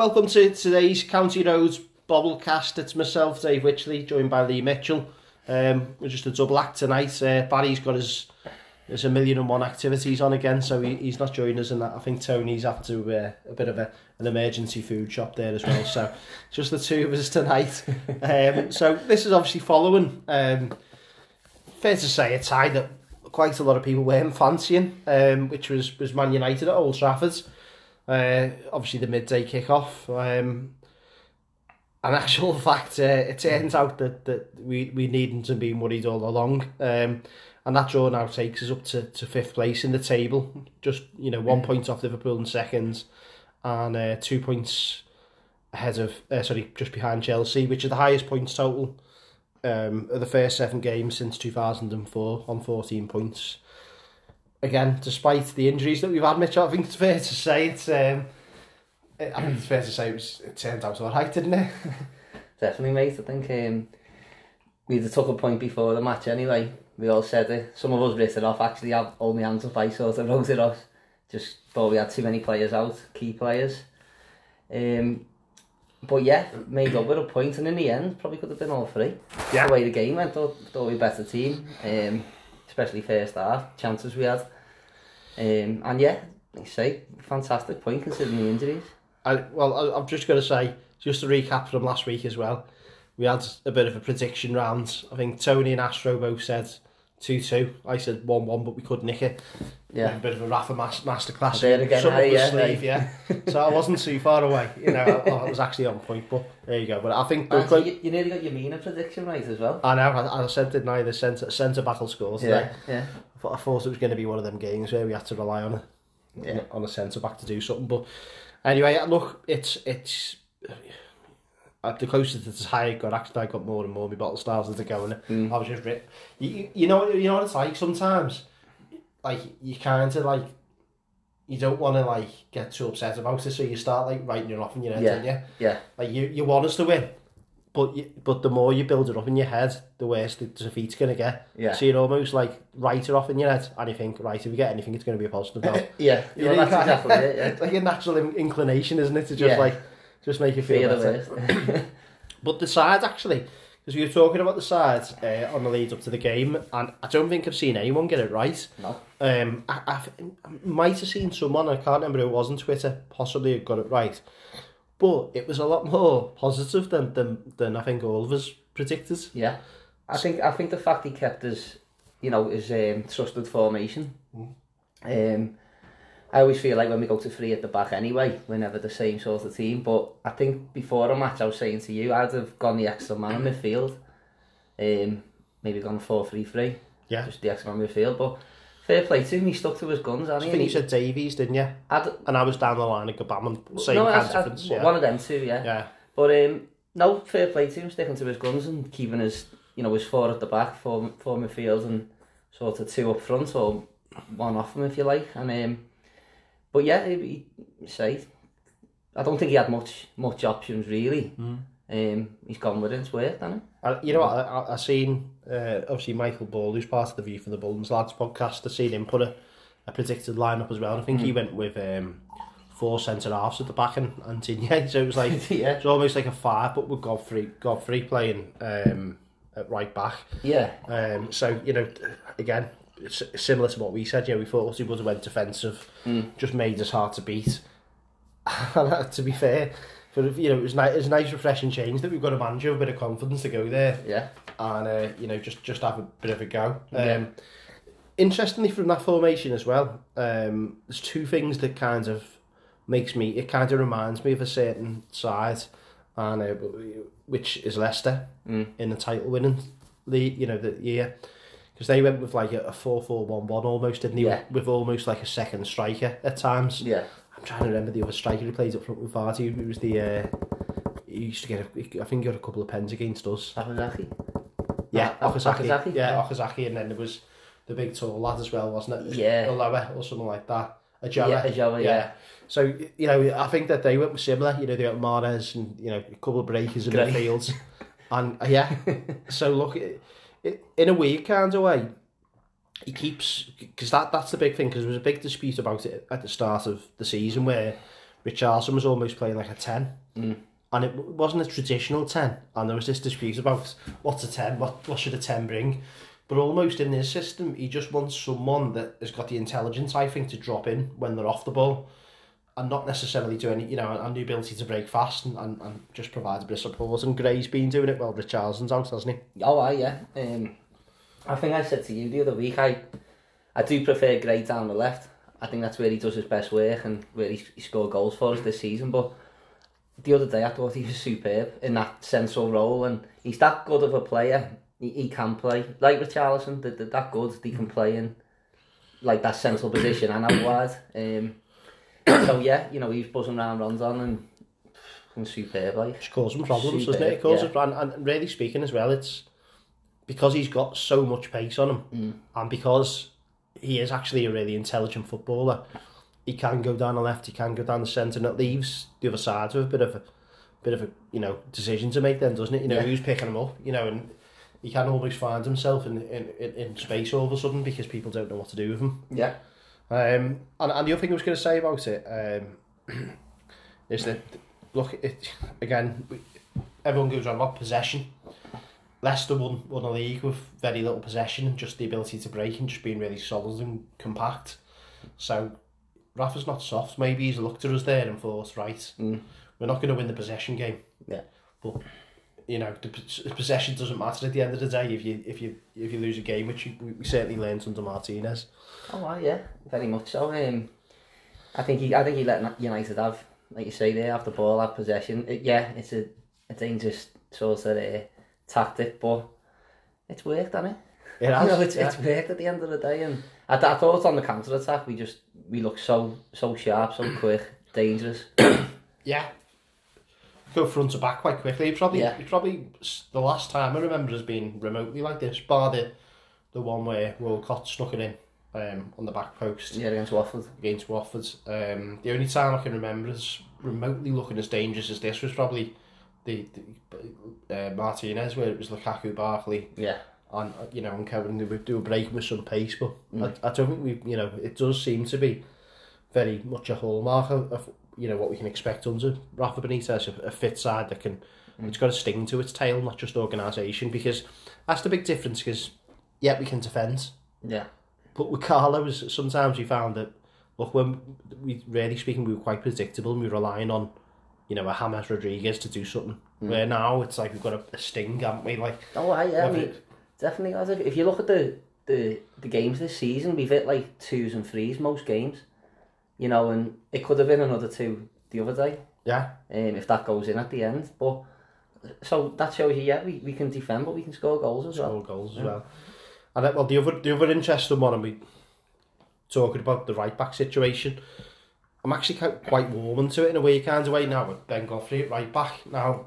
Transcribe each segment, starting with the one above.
Welcome to today's County Roads Bobblecast. It's myself, Dave Witchley, joined by Lee Mitchell. Um, we're just a double act tonight. Uh, Barry's got his there's a million and one activities on again, so he, he's not joining us in that. I think Tony's after uh, a bit of a, an emergency food shop there as well. So just the two of us tonight. Um, so this is obviously following. Um, fair to say, a tie that quite a lot of people weren't fancying, um, which was was Man United at Old Trafford. Uh, obviously, the midday kick-off. Um, an actual fact, uh, it turns out that, that we, we needn't to be worried all along. Um, and that draw now takes us up to, to fifth place in the table. Just, you know, one point off Liverpool in second and uh, two points ahead of, uh, sorry, just behind Chelsea, which is the highest points total um, of the first seven games since 2004 on 14 points. Again, despite the injuries that we've had, Mitch, I think it's fair to say it's. Um, I think it's fair to say it, was, it turned out all right, didn't it? Definitely, mate. I think um, we took a point before the match anyway. We all said it. Some of us writ it off. Actually, I've only hands up. I sort of wrote it off. Just thought we had too many players out, key players. Um, but yeah, made up with a point, and in the end, probably could have been all three. Yeah. The way the game went, thought, thought we were a better team, um, especially first half, chances we had. Um, and yeah, like say, fantastic point considering the injuries. I, well, I, I'm just going to say, just to recap from last week as well, we had a bit of a prediction round. I think Tony and Astro both said 2-2. I said 1-1, but we could nick it. Yeah. A bit of a Rafa mas- masterclass. There again, Some hey, yeah, sleeve, yeah. so I wasn't too far away. You know, I, I was actually on point, but there you go. But I think... And you, you nearly got your Mina prediction right as well. I know, I, I said, didn't I, the centre, centre battle scores today. Yeah, yeah. I thought, I thought it was going to be one of them games where we had to rely on a Yeah. on a centre back to do something. But anyway, look, it's it's uh, the closer to the tie it got, actually, I got more and more my bottle styles as they go. And Mm. I was just writ- you, you- you know you know what it's like sometimes. Like you kind of like you don't want to like get too upset about it, so you start like writing it off in your head, Yeah. don't you? Yeah. Like you, you want us to win, but you, but the more you build it up in your head, the worse the defeat's gonna get. Yeah. So you almost like write it off in your head, and you think, right, if we get anything, it's gonna be a positive. Yeah, You well, know, that's you exactly it, yeah. Like a natural in- inclination, isn't it, to just Yeah. like just make you feel Fear better. But the sides actually, because we were talking about the sides uh, on the lead up to the game, and I don't think I've seen anyone get it right. no. Um, I, I, I might have seen someone, I can't remember who it was on Twitter, possibly had got it right. But it was a lot more positive than, than, than I think all of us predicted. Yeah. I think I think the fact he kept his, you know, his um, trusted formation. Um, I always feel like when we go to three at the back anyway, we're never the same sort of team. But I think before a match, I was saying to you, I'd have gone the extra man in midfield. Um, maybe gone 4-3-3. Yeah. Just the extra man midfield. But fair play to him, he stuck to his guns, I think he? you said Davies, didn't you? I'd, And I was down the line of Gbamin, same no, kind of difference. Yeah. one of them too, yeah. yeah. But um, no, fair play to him, sticking to his guns and keeping his, you know, his four at the back, four, four midfield and sort of two up front or one off him if you like. And um, but yeah, he, he say, I don't think he had much much options really. Um, he's gone with it, it's worked, hasn't I, you know what, I, I, I seen, uh, obviously Michael Ball, who's part of the View from the Bullens Lads podcast, I seen him put a, a predicted lineup as well. I think he went with um, four centre halves at the back and, and Tinye, so it was like, yeah. it's almost like a five, but with Godfrey, Godfrey playing um, at right back. Yeah, Um, so, you know, again, it's similar to what we said, yeah, we thought he would have went defensive, just made us hard to beat. To be fair, for you know, it was, ni- it was a nice, refreshing change that we've got a manager with a bit of confidence to go there yeah. and uh, you know just just have a bit of a go. Yeah. Um, interestingly, from that formation as well, um, there's two things that kind of makes me. It kind of reminds me of a certain side, and uh, which is Leicester Mm. in the title winning the You know the year. Because they went with like a, a 4-4-1-1 almost, didn't they? Yeah. With almost like a second striker at times. Yeah, I'm trying to remember the other striker who played up front with Vardy. It was the uh, he used to get a, I think he got a couple of pens against us. Okazaki. Yeah, Ah, Okazaki. Okazaki, Yeah, yeah. Okazaki, and then there was the big tall lad as well, wasn't it? Yeah. Aloha or something like that. A Joa. Yeah, Ajawa, yeah. So you know, I think that they went similar. You know, they got Mahrez and you know a couple of breakers in the fields, and uh, yeah. so look, in a weird kind of way, he keeps because that that's the big thing because there was a big dispute about it at the start of the season where Richardson was almost playing like a 10. Mm. And it wasn't a traditional 10. And there was this dispute about what's a 10, what, what should a 10 bring. But almost in this system, he just wants someone that has got the intelligence, I think, to drop in when they're off the ball. and not necessarily do any, you know, and the ability to break fast and, and, and just provide a bit of support. And Gray's been doing it well. Richardson's out, hasn't he? Oh, I, yeah. Um, I think I said to you the other week, I, I do prefer Gray down the left. I think that's where he does his best work and where he, he scored goals for us this season. But the other day, I thought he was superb in that central role. And he's that good of a player. He, he can play. Like Richarlison, they're, they're that good. They can play in like that central position and out wide. Um, so yeah, you know, he's buzzing around Rondon and, and superb. Like causes him problems, doesn't it? It causes, yeah. and, and really speaking as well, it's because he's got so much pace on him, Mm. and because he is actually a really intelligent footballer. He can go down the left, he can go down the centre, and it leaves the other side with a bit of a bit of a you know decision to make. Then doesn't it? You know Yeah. who's picking him up, you know, and he can always find himself in in, in, in space all of a sudden because people don't know what to do with him. yeah, Um, and, and the other thing I was going to say about it um, is that, look, it, again, everyone goes on about possession. Leicester won, won a league with very little possession and just the ability to break and just being really solid and compact. So Rafa's not soft. Maybe he's looked at us there and thought, right, Mm. we're not going to win the possession game. Yeah. But you know, the pos- possession doesn't matter at the end of the day if you if you if you lose a game, which you, we certainly learned under Martinez. Oh, well, yeah, very much so. Um, I think he, I think he let United have, like you say, they have the ball, have possession. It, yeah, it's a, a dangerous sort of uh, tactic, but it's worked, hasn't it? It has. You know, it's, yeah. it's worked at the end of the day, and I, I thought on the counter attack we just we look so so sharp, so quick, dangerous. Yeah. Go front to back quite quickly. It's probably, Yeah. it's probably the last time I remember as being remotely like this, bar the, the one where Walcott snuck it in um, on the back post Yeah, against Watford. against Watford. Um, the only time I can remember as remotely looking as dangerous as this was probably the, the uh, Martinez, where it was Lukaku, Barkley, Yeah, and you know, and Kevin they would do a break with some pace, but Mm. I, I don't think we, you know, it does seem to be very much a hallmark of, of you know what we can expect under Rafa Benitez, a, a fit side that can, Mm. it's got a sting to its tail, not just organisation, because that's the big difference. Because yeah, we can defend, yeah, but with Carlos, sometimes we found that look when we really speaking, we were quite predictable, and we were relying on. You know, a James Rodriguez to do something. Mm. Where now it's like we've got a, a sting, haven't we? Like, Oh, aye, yeah. I mean, definitely. As if, if you look at the, the the games this season, we've hit like twos and threes most games. you know, and it could have been another two the other day. Yeah. Um, if that goes in at the end. But so that shows you, yeah, we, we can defend, but we can score goals as score well. Score goals as yeah. well. And then, well, the other, the other interesting one, and we talking about the right back situation. I'm actually quite warm to it in a way, kind of way now with Ben Goffrey at right back. Now,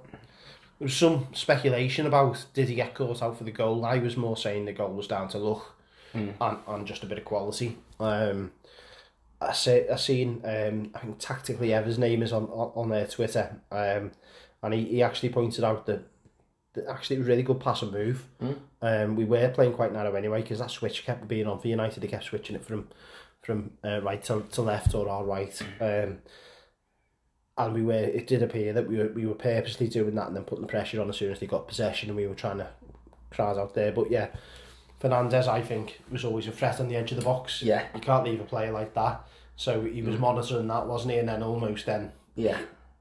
there was some speculation about did he get caught out for the goal. I was more saying the goal was down to luck mm. and, and just a bit of quality. Um, I say I seen um, I think tactically Ever's name is on on, on their Twitter, um, and he, he actually pointed out that, that actually it was really good pass and move. Mm. Um, we were playing quite narrow anyway because that switch kept being on for United. They kept switching it from from uh, right to, to left or our right. Um, and we were it did appear that we were we were purposely doing that and then putting the pressure on as soon as they got possession and we were trying to crowd out there. But yeah, Fernandes I think was always a threat on the edge of the box. Yeah, You can't leave a player like that. So he was Mm. monitoring that, wasn't he? And then almost then yeah.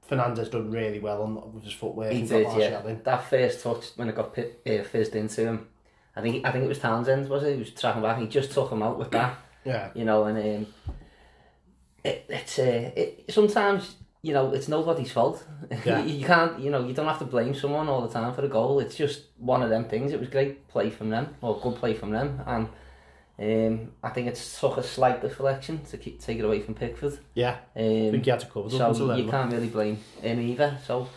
Fernandes done really well on with his footwork. He did, yeah. in. That first touch when it got pit, uh, fizzed into him, I think I think it was Townsend, was it? He was tracking back. He just took him out with that. Yeah, you know, and um, it, it's uh, it, sometimes you know it's nobody's fault. Yeah. you can't, you know, you don't have to blame someone all the time for the goal. It's just one of them things. It was great play from them, or good play from them, and um, I think it's took a slight deflection to keep take it away from Pickford. yeah. I Um, think he had to cover it so then. you can't really blame him either. So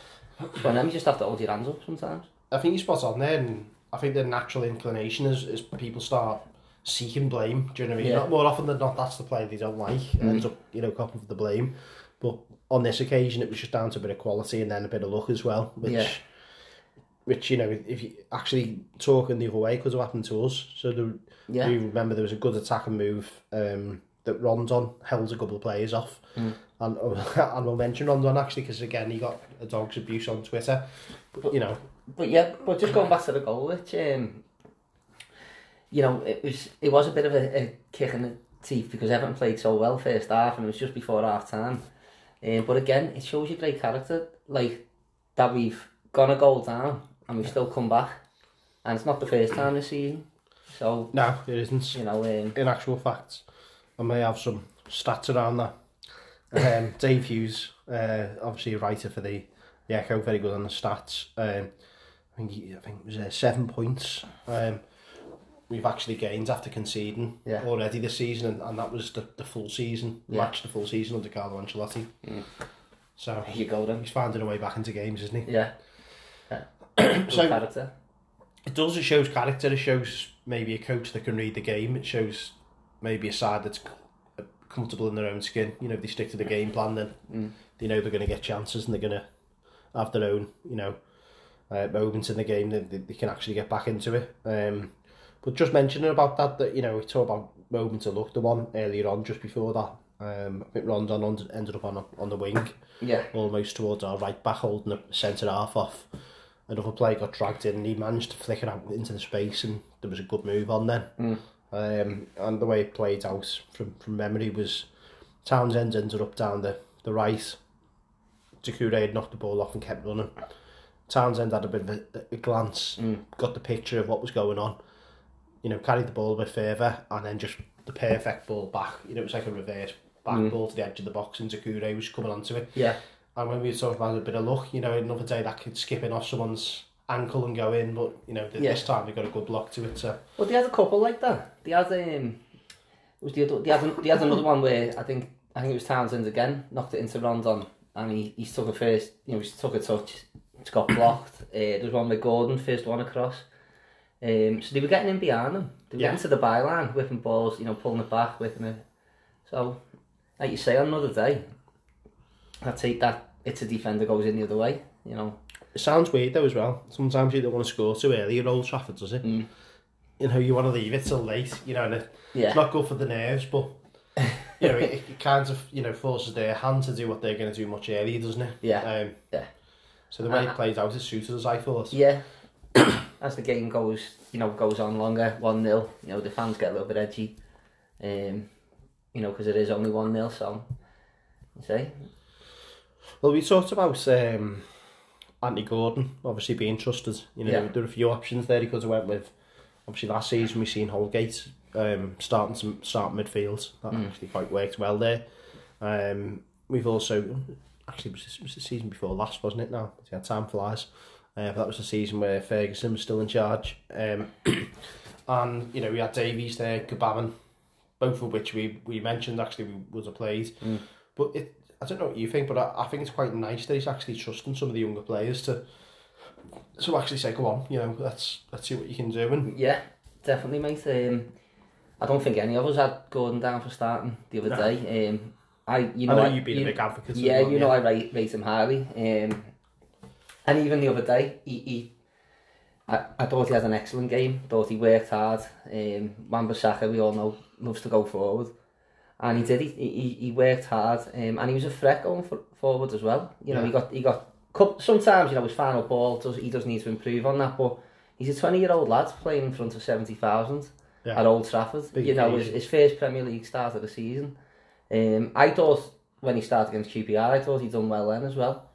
for them, you just have to hold your hands up sometimes. I think you're spot on there, and I think the natural inclination is, is people start seeking blame. Do you know what I mean? Yeah. Not more often than not, that's the player they don't like. Mm. Ends up, you know, copping for the blame. But on this occasion, it was just down to a bit of quality and then a bit of luck as well. Which, Yeah. which you know, if you actually talking the other way, could have happened to us. So the, Yeah, we remember there was a good attacking move um, that Rondon held a couple of players off, Mm. And, and we'll mention Rondon actually, because again, he got a dog's abuse on Twitter. But, you know, But yeah, but just going back to the goal, which um, you know, it was it was a bit of a, a kick in the teeth because Everton played so well first half, and it was just before half time. Um, but again, it shows you great character, like that we've gone a goal down and we've still come back, and it's not the first time this season. So no, it isn't. you know, um, In actual fact, I may have some stats around that. Um, Dave Hughes, uh, obviously a writer for the, the Echo, very good on the stats. Um, I think he, I think it was uh, seven points. Um, we've actually gained after conceding Yeah. already this season, and, and that was the, the full season, Yeah. matched the full season under Carlo Ancelotti. Mm. So you go then. he's finding a way back into games, isn't he? Yeah. yeah. So- character. It does, it shows character, it shows maybe a coach that can read the game, it shows maybe a side that's comfortable in their own skin. You know, if they stick to the game plan, then Mm. they know they're going to get chances and they're going to have their own, you know, uh, moments in the game that they, they can actually get back into it. Um, but just mentioning about that, that you know, we talked about moments of luck. The one earlier on, just before that, um, I think Rondon on- ended up on on the wing, Yeah. almost towards our right back, holding the centre half off. Another player got dragged in, and he managed to flick it out into the space, and there was a good move on then. Mm. Um, and the way it played out from, from memory was Townsend ended up down the, the right. Doucouré had knocked the ball off and kept running. Townsend had a bit of a, a glance, Mm. got the picture of what was going on. You know, carried the ball a bit further, and then just the perfect ball back. You know, it was like a reverse back Mm. ball to the edge of the box, and Doucouré was coming onto it. Yeah. And when we were talking about a bit of luck, you know, another day that could skip in off someone's ankle and go in, but you know, Yeah. this time they got a good block to it. So Well, they had a couple like that. They had um, was the other, they had, they had another one where I think I think it was Townsend again knocked it into Rondon and he, he took a first you know he took a touch it's got blocked. Uh, there was one with Gordon first one across. Um, so they were getting in behind them. They were Yeah. getting to the byline, whipping balls, you know, pulling it back, whipping it. So, like you say, on another day, I'd take that. It's a defender goes in the other way, you know. it sounds weird though as well. Sometimes you don't want to score too early at Old Trafford, does it? Mm. You know, you want to leave it till late. You know, and it, Yeah. it's not good for the nerves, but you know, it, it kind of you know forces their hand to do what they're going to do much earlier, doesn't it? Yeah. Um, Yeah. So the way it Uh, played out, it suited us. I thought. Yeah. As the game goes, you know, goes on longer, 1 0, you know, the fans get a little bit edgy. Um, you know, because it is only 1 0, so. You see? Well, we talked about um, Anthony Gordon obviously being trusted. You know, Yeah. there are a few options there he could have went with. Obviously, last season we seen Holgate um, starting some start midfield. That Mm. actually quite worked well there. Um, we've also actually it was the season before last, wasn't it? Now, yeah, time flies. Uh, but that was the season where Ferguson was still in charge. Um, and you know we had Davies there, Gbamin, both of which we we mentioned actually was a have played. Mm. But it, I don't know what you think, but I, I think it's quite nice that he's actually trusting some of the younger players to to actually say, "Go on, you know, let's let's see what you can do." And Yeah, definitely, mate. Um, I don't think any of us had Gordon down for starting the other No. day. Um, I, you know, I know I- you've been you- a big advocate. Yeah, as well, you know I rate, rate him highly. Um, And even the other day, he, he I, I thought he had an excellent game. Thought he worked hard. Um, Wan Bissaka, we all know, loves to go forward. And he did. He, he, he worked hard, um, and he was a threat going for, forward as well. You know, yeah. he got he got. Sometimes you know his final ball does he does need to improve on that, but he's a 20 year old lad playing in front of 70,000 yeah. at Old Trafford. Big you know, his, his first Premier League start of the season. Um, I thought when he started against QPR, I thought he'd done well then as well.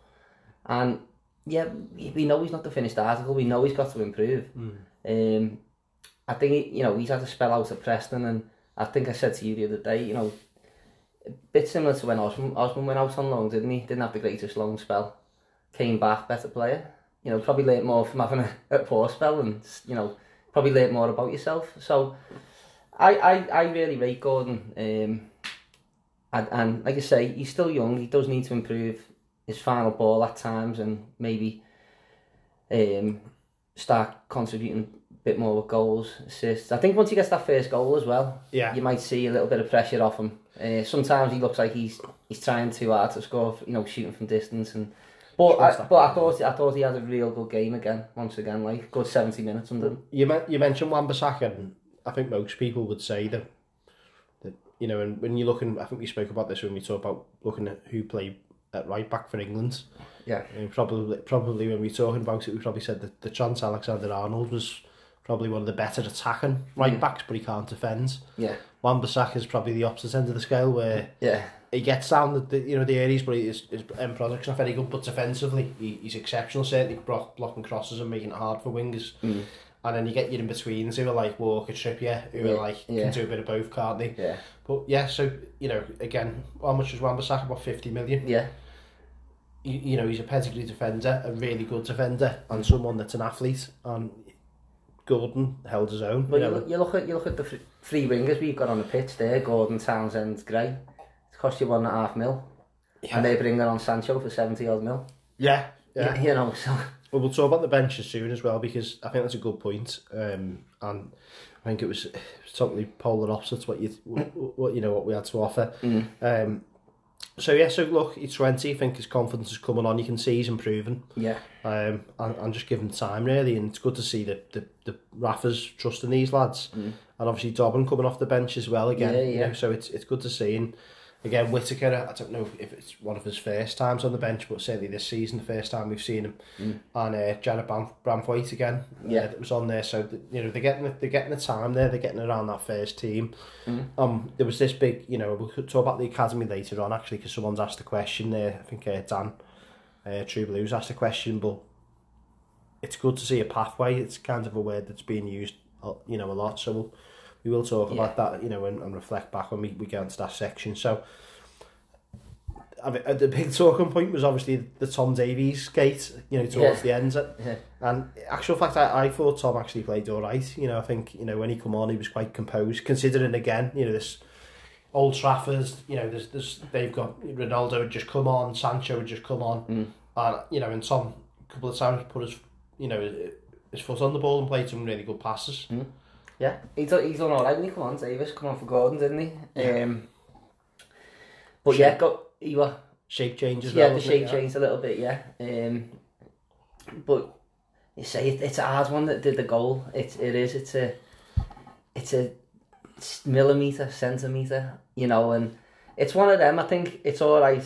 And yeah, we know he's not the finished article. We know he's got to improve. Mm. Um, I think he, you know he's had a spell out at Preston, and I think I said to you the other day, you know, a bit similar to when Osman, Osman went out on loan, didn't he? Didn't have the greatest loan spell. Came back, better player. You know, probably learnt more from having a, a poor spell, and you know, probably learnt more about yourself. So, I I, I really rate Gordon. Um, and, and like I say, he's still young. He does need to improve his final ball at times, and maybe um, start contributing a bit more with goals, assists. I think once he gets that first goal as well, Yeah, you might see a little bit of pressure off him. Uh, sometimes he looks like he's he's trying too hard to score, you know, shooting from distance. And but I, but I thought I thought he had a real good game again. Once again, like good seventy minutes under him. you men- you mentioned Wan-Bissaka, and I think most people would say that that you know, and when you're looking, I think we spoke about this when we talked about looking at who played at right back for England. Yeah. And probably, probably when we were talking about it, we probably said that the chance Alexander Arnold was probably one of the better attacking right Mm. backs, but he can't defend. Yeah. Wan-Bissaka is probably the opposite end of the scale, where Yeah. he gets down the, the you know the areas, but his, his end product's not very good. But defensively, he, he's exceptional. Certainly block, blocking crosses and making it hard for wingers. Mm. and then you get your in-betweens who are like Walker Trippier, who yeah, are like, yeah. can do a bit of both, can't they? Yeah. But yeah, so, you know, again, how much was Wan-Bissaka? About 50 million? Yeah. You, you know, he's a pedigree defender, a really good defender, and someone that's an athlete, and Gordon held his own. Well, you, know. you, look at, you look at the three wingers we've got on the pitch there, Gordon, Townsend, Gray. It's cost you one and a half mil. Yeah. And they bring on Sancho for 70 odd mil. Yeah. yeah. You, you know, so... Well, we'll talk about the benches soon as well because I think that's a good point. Um, and I think it was totally polar opposite to what you what you know what we had to offer. Mm. Um, so yeah, so look, he's twenty. I think his confidence is coming on. You can see he's improving. yeah. Um, and, and just give him time really, and it's good to see that the the Rafa's trusting these lads, Mm. and obviously Dobbin coming off the bench as well again. Yeah, you yeah. know, so it's it's good to see. And again, Whitaker, I don't know if it's one of his first times on the bench, but certainly this season, the first time we've seen him. Mm. And uh, Bram, Branthwaite again, Yeah. uh, that was on there. So th- you know they're getting the, they're getting the time there. They're getting around that first team. Mm. Um, there was this big, you know, we could talk about the academy later on actually, because someone's asked a question there. I think uh, Dan, uh, True Blues asked a question, but it's good to see a pathway. It's kind of a word that's being used, uh, you know, a lot. So we'll, we will talk about that, you know, and, and reflect back when we, we get into that section. So I mean, uh, the big talking point was obviously the Tom Davies gate, you know, towards Yeah. the end. Yeah. And actual fact, I, I thought Tom actually played all right. You know, I think you know when he come on, he was quite composed. Considering again, you know this Old Trafford, you know, there's, there's they've got Ronaldo had just come on, Sancho had just come on, Mm. and you know, and Tom a couple of times put his you know his foot on the ball and played some really good passes. Yeah. He's, done- he's done alright when he come on, Davies. Come on for Gordon, didn't he? Yeah. Um, but yeah, got, he was Shape change as well. yeah, well. the it? shape changed a little bit, yeah. Um, but you say it, it's a hard one that did the goal. It it is. It's a it's a millimeter, centimeter, you know, and it's one of them. I think it's all right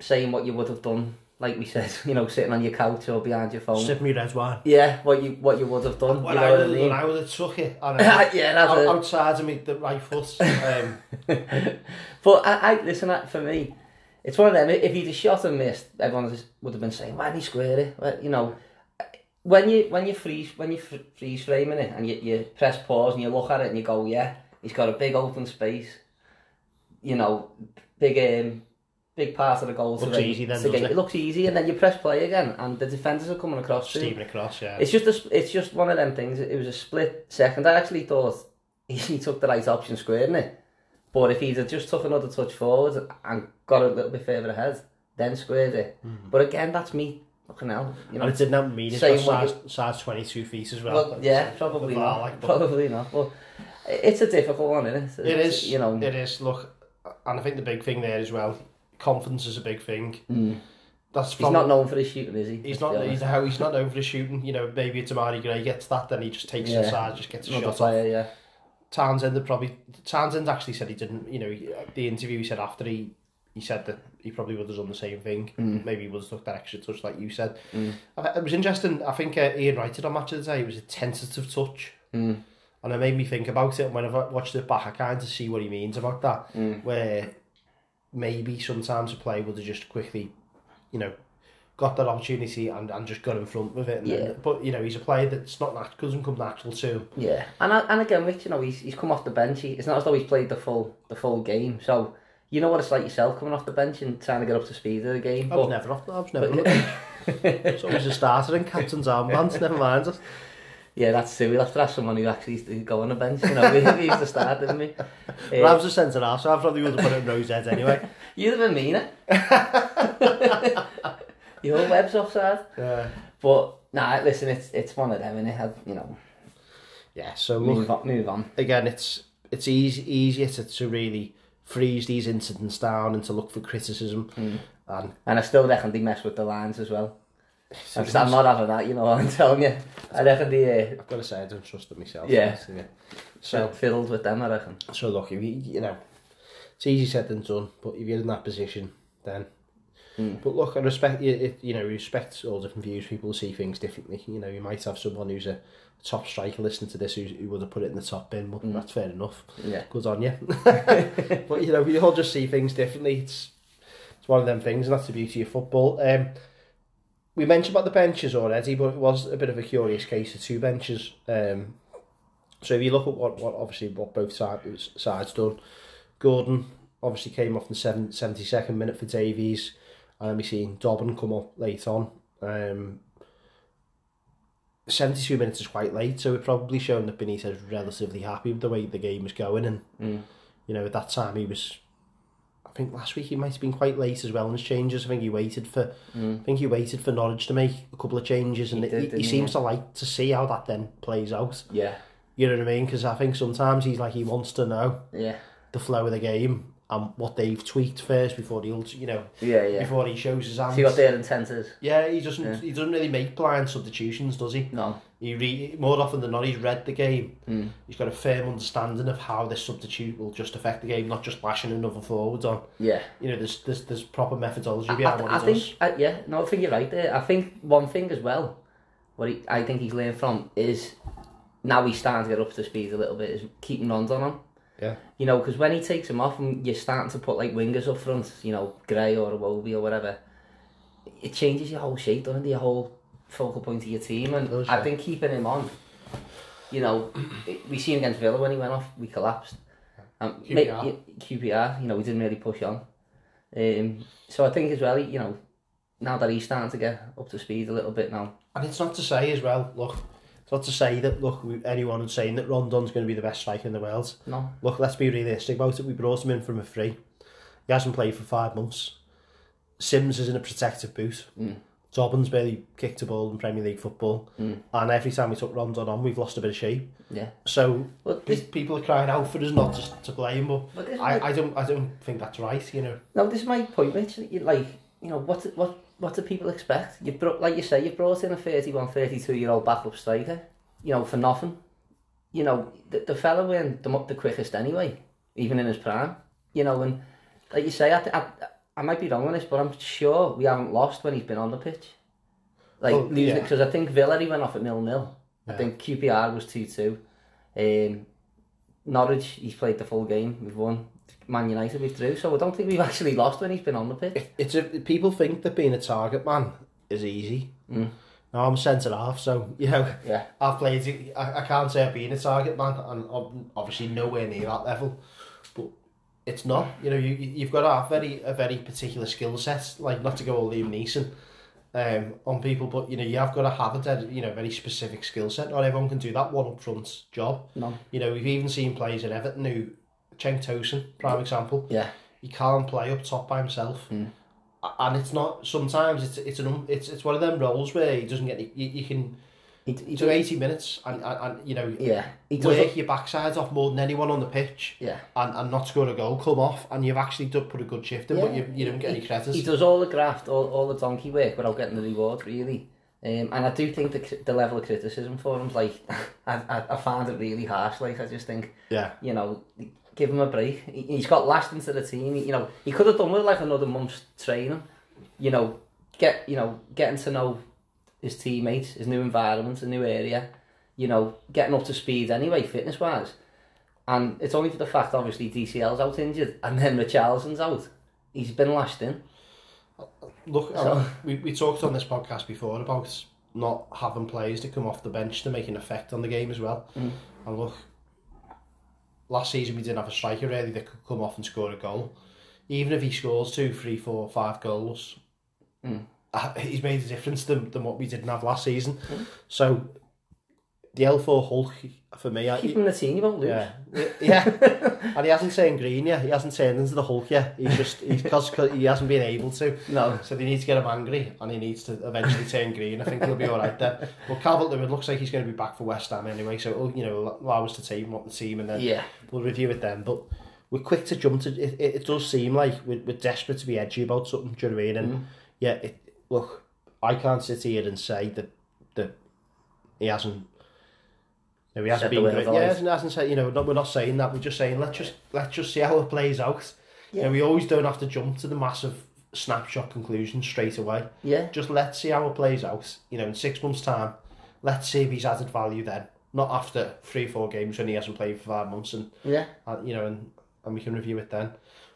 saying what you would have done, like we said, you know, sitting on your couch or behind your phone. Sip me red wine. Yeah, what you what you would have done. When you I know what I would, mean? when I would have took it, and uh, yeah, that's out, it. outside of me the rifles. Um, But I, I listen. I- For me, it's one of them. If he'd have shot and missed, everyone would have been saying, "Why didn't he square it?" Well, you know, when you when you freeze when you fr- freeze framing it and you, you press pause and you look at it and you go, "Yeah, he's got a big open space." You know, big um, big part of the goal. Looks easy then, to it? It looks easy, and then you press play again, and the defenders are coming across. Steven across, yeah. It's just a, it's just one of them things. It was a split second. I actually thought he, took the right option squaring it. But if he'd have just took another touch forward and got a little bit further ahead, then squared it. Mm-hmm. But again, that's me. Fucking hell. You know, and it didn't have mean it's saying got what size, size 22 feet as well. well, yeah, probably bar, not. like, Probably not. But it's a difficult one, isn't it? It is, You know. it is. Look, and I think the big thing there as well, confidence is a big thing. Mm. That's He's not known for his shooting, is he? He's not. He's how he's not over the shooting. You know, maybe it's Amari Gray gets that, then he just takes Yeah. it inside, just gets a Another shot off. yeah. Townsend had probably Townsend actually said he didn't. You know, he- the interview he said after he he said that he probably would have done the same thing. Mm. Maybe he would have took that extra touch, like you said. Mm. It was interesting. I think uh, Ian Wright did on Match of the Day. It was a tentative touch, Mm. and it made me think about it. And when I watched it back, I kind of see what he means about that. Mm. Where maybe sometimes a player would have just quickly, you know, got that opportunity and, and just got in front with it. And then- Yeah. but you know, he's a player that's not nat- doesn't come natural to him. Yeah, and and again, Rich, you know, he's he's come off the bench. He, it's not as though he's played the full the full game. So you know what it's like yourself coming off the bench and trying to get up to speed of the game. I was But never off. I was never. bench. It's always a starter in captain's armbands. Never mind. it. yeah, that's true. We'll have to have someone who actually used to go on the bench. You know, we, we used to start, didn't we? Uh, Rab's a centre half, so I probably would have put it in Rose head anyway. you'd have been meaner. Your web's offside. Yeah. But nah, listen, it's it's one of them, and it had you know Yeah. So move look on, move on. again, it's it's easy easier to, to really freeze these incidents down and to look for criticism. Mm. And And I still reckon they mess with the lines as well. I'm, just, I'm not having that, you know. I'm telling you. I reckon they uh, I've got to say I don't trust it myself. Yeah. So so fiddled with them. I reckon. so look, if you, you know, it's easy said than done. But if you're in that position, then. Mm. But look, I respect you. You know, respect all different views. People see things differently. You know, you might have someone who's a top striker listening to this who, who would have put it in the top bin, but Mm. that's fair enough. Yeah. Good on you. but you know, we all just see things differently. It's it's one of them things, and that's the beauty of football. Um, we mentioned about the benches already, but it was a bit of a curious case of two benches. Um, so if you look at what, what obviously what both sides sides done, Gordon obviously came off in the seven, 72nd minute for Davies, and we seen Dobbin come up late on. Um, 72 minutes is quite late, so it probably shown that Benitez was relatively happy with the way the game was going, and Mm. you know, at that time he was. I think last week he might have been quite late as well in his changes. I think he waited for. Mm. I think he waited for Norwich to make a couple of changes, and He did, he, he? seems to like to see how that then plays out. Yeah. You know what I mean? Because I think sometimes he's like he wants to know Yeah. the flow of the game and what they've tweaked first before he'll, you know, Yeah, yeah. before he shows his hands. See what their intent is? Yeah, he doesn't. Yeah. He doesn't really make blind substitutions, does he? No. He re- more often than not, he's read the game. Mm. He's got a firm understanding of how this substitute will just affect the game, not just bashing another forward on. Yeah. You know, there's there's, there's proper methodology I, behind I, I he think. I, yeah, no, I think you're right there. I think one thing as well, what he, I think he's learned from is now he's starting to get up to speed a little bit, is keeping runs on him. Yeah. You know, because when he takes him off and you're starting to put like wingers up front, you know, Gray or Iwobi or whatever, it changes your whole shape, doesn't it? Your whole focal point of your team. And It does, I yeah. been keeping him on, you know, we seen against Villa when he went off, we collapsed. Um, QPR. QPR, you know, we didn't really push on. Um, so I think as well, you know, now that he's starting to get up to speed a little bit now. And it's not to say as well, look, it's not to say that, look, anyone who's saying that Rondon's going to be the best striker in the world. No. Look, let's be realistic about it. We brought him in from a free. He hasn't played for five months. Simms is in a protective boot. Mm. Dobbin's barely kicked a ball in Premier League football. Mm. And every time we took Rondon on, we've lost a bit of shape. Yeah. So But this, people are crying out for us not to, to blame, but but this I, I don't I don't think that's right, you know. no, this is my point, Mitch. Like, you know, what what what do people expect? You brought, like you say, you brought in a 31, 32 year old backup striker, you know, for nothing. You know, the, the fella went the, mo- the quickest anyway, even in his prime. You know, and like you say, I, I, I might be wrong on this, but I'm sure we haven't lost when he's been on the pitch. Like, Oh, losing yeah. because I think Villa, he went off at nil-nil. I think QPR was 2-2. Um, Norwich, he's played the full game. We've won. Man United withdrew, so I don't think we've actually lost when he's been on the pitch. It's a, people think that being a target man is easy. Mm. Now I'm centre half, so you know Yeah, I've played. I, I can't say I've been a target man, and I'm obviously nowhere near that level. It's not. You know, you you- you've got to have very a very particular skill set. Like not to go all Liam Neeson um, on people, but you know you have got to have a dead, you know very specific skill set. Not everyone can do that one up front job. no, You know, we've even seen players in Everton who, Cenk Tosun, prime example. yeah, he can't play up top by himself. Mm. And it's not. Sometimes it's it's an it's it's one of them roles where he doesn't get. You, you can he, he do eighty minutes and, and, and you know yeah, he work your backside off more than anyone on the pitch yeah, and, and not score a goal, come off, and you've actually done, put a good shift in, but you you don't get any credit he does all the graft, all, all the donkey work without getting the reward, really. Um, and I do think the the level of criticism for him's like, I, I, I found it really harsh. Like I just think, Yeah, you know, give him a break. He, he's got lashed into the team. You know, he could have done with like another month's training. You know, get you know, getting to know his teammates, his new environment, a new area. You know, getting up to speed anyway, fitness wise. And it's only for the fact, obviously, DCL's out injured, and then Richarlison's out. He's been lashed in. look, So- um, we we talked on this podcast before about not having players to come off the bench to make an effect on the game as well. Mm. And look, last season we didn't have a striker really that could come off and score a goal. Even if he scores two, three, four, five goals, Mm. He's made a difference than, than what we didn't have last season. Mm. So the L4 Hulk for me, I, Keep him in the team, you won't lose. yeah, yeah, and he hasn't turned green yet. He hasn't turned into the Hulk yet. He's just he's because he hasn't been able to. No. So they need to get him angry, and he needs to eventually turn green. I think he'll be all right there. But Calvert Lewin looks like he's going to be back for West Ham anyway, so you know allow us to team up the team, and then Yeah. we'll review it then. But we're quick to jump to. It, it, it does seem like we're, we're desperate to be edgy about something. Do you know what I mean? And Mm. yeah, it, look, I can't sit here and say that that he hasn't. You know, he hasn't the been great. Yeah, he hasn't, hasn't said. You know, not, we're not saying that. We're just saying let's just let's just see how it plays out. You know, we always don't have to jump to the massive snapshot conclusion straight away. Yeah. Just let's see how it plays out. You know, in six months' time, let's see if he's added value then. Not after three, four games when he hasn't played for five months, and Yeah. uh, you know, and, and we can review it then.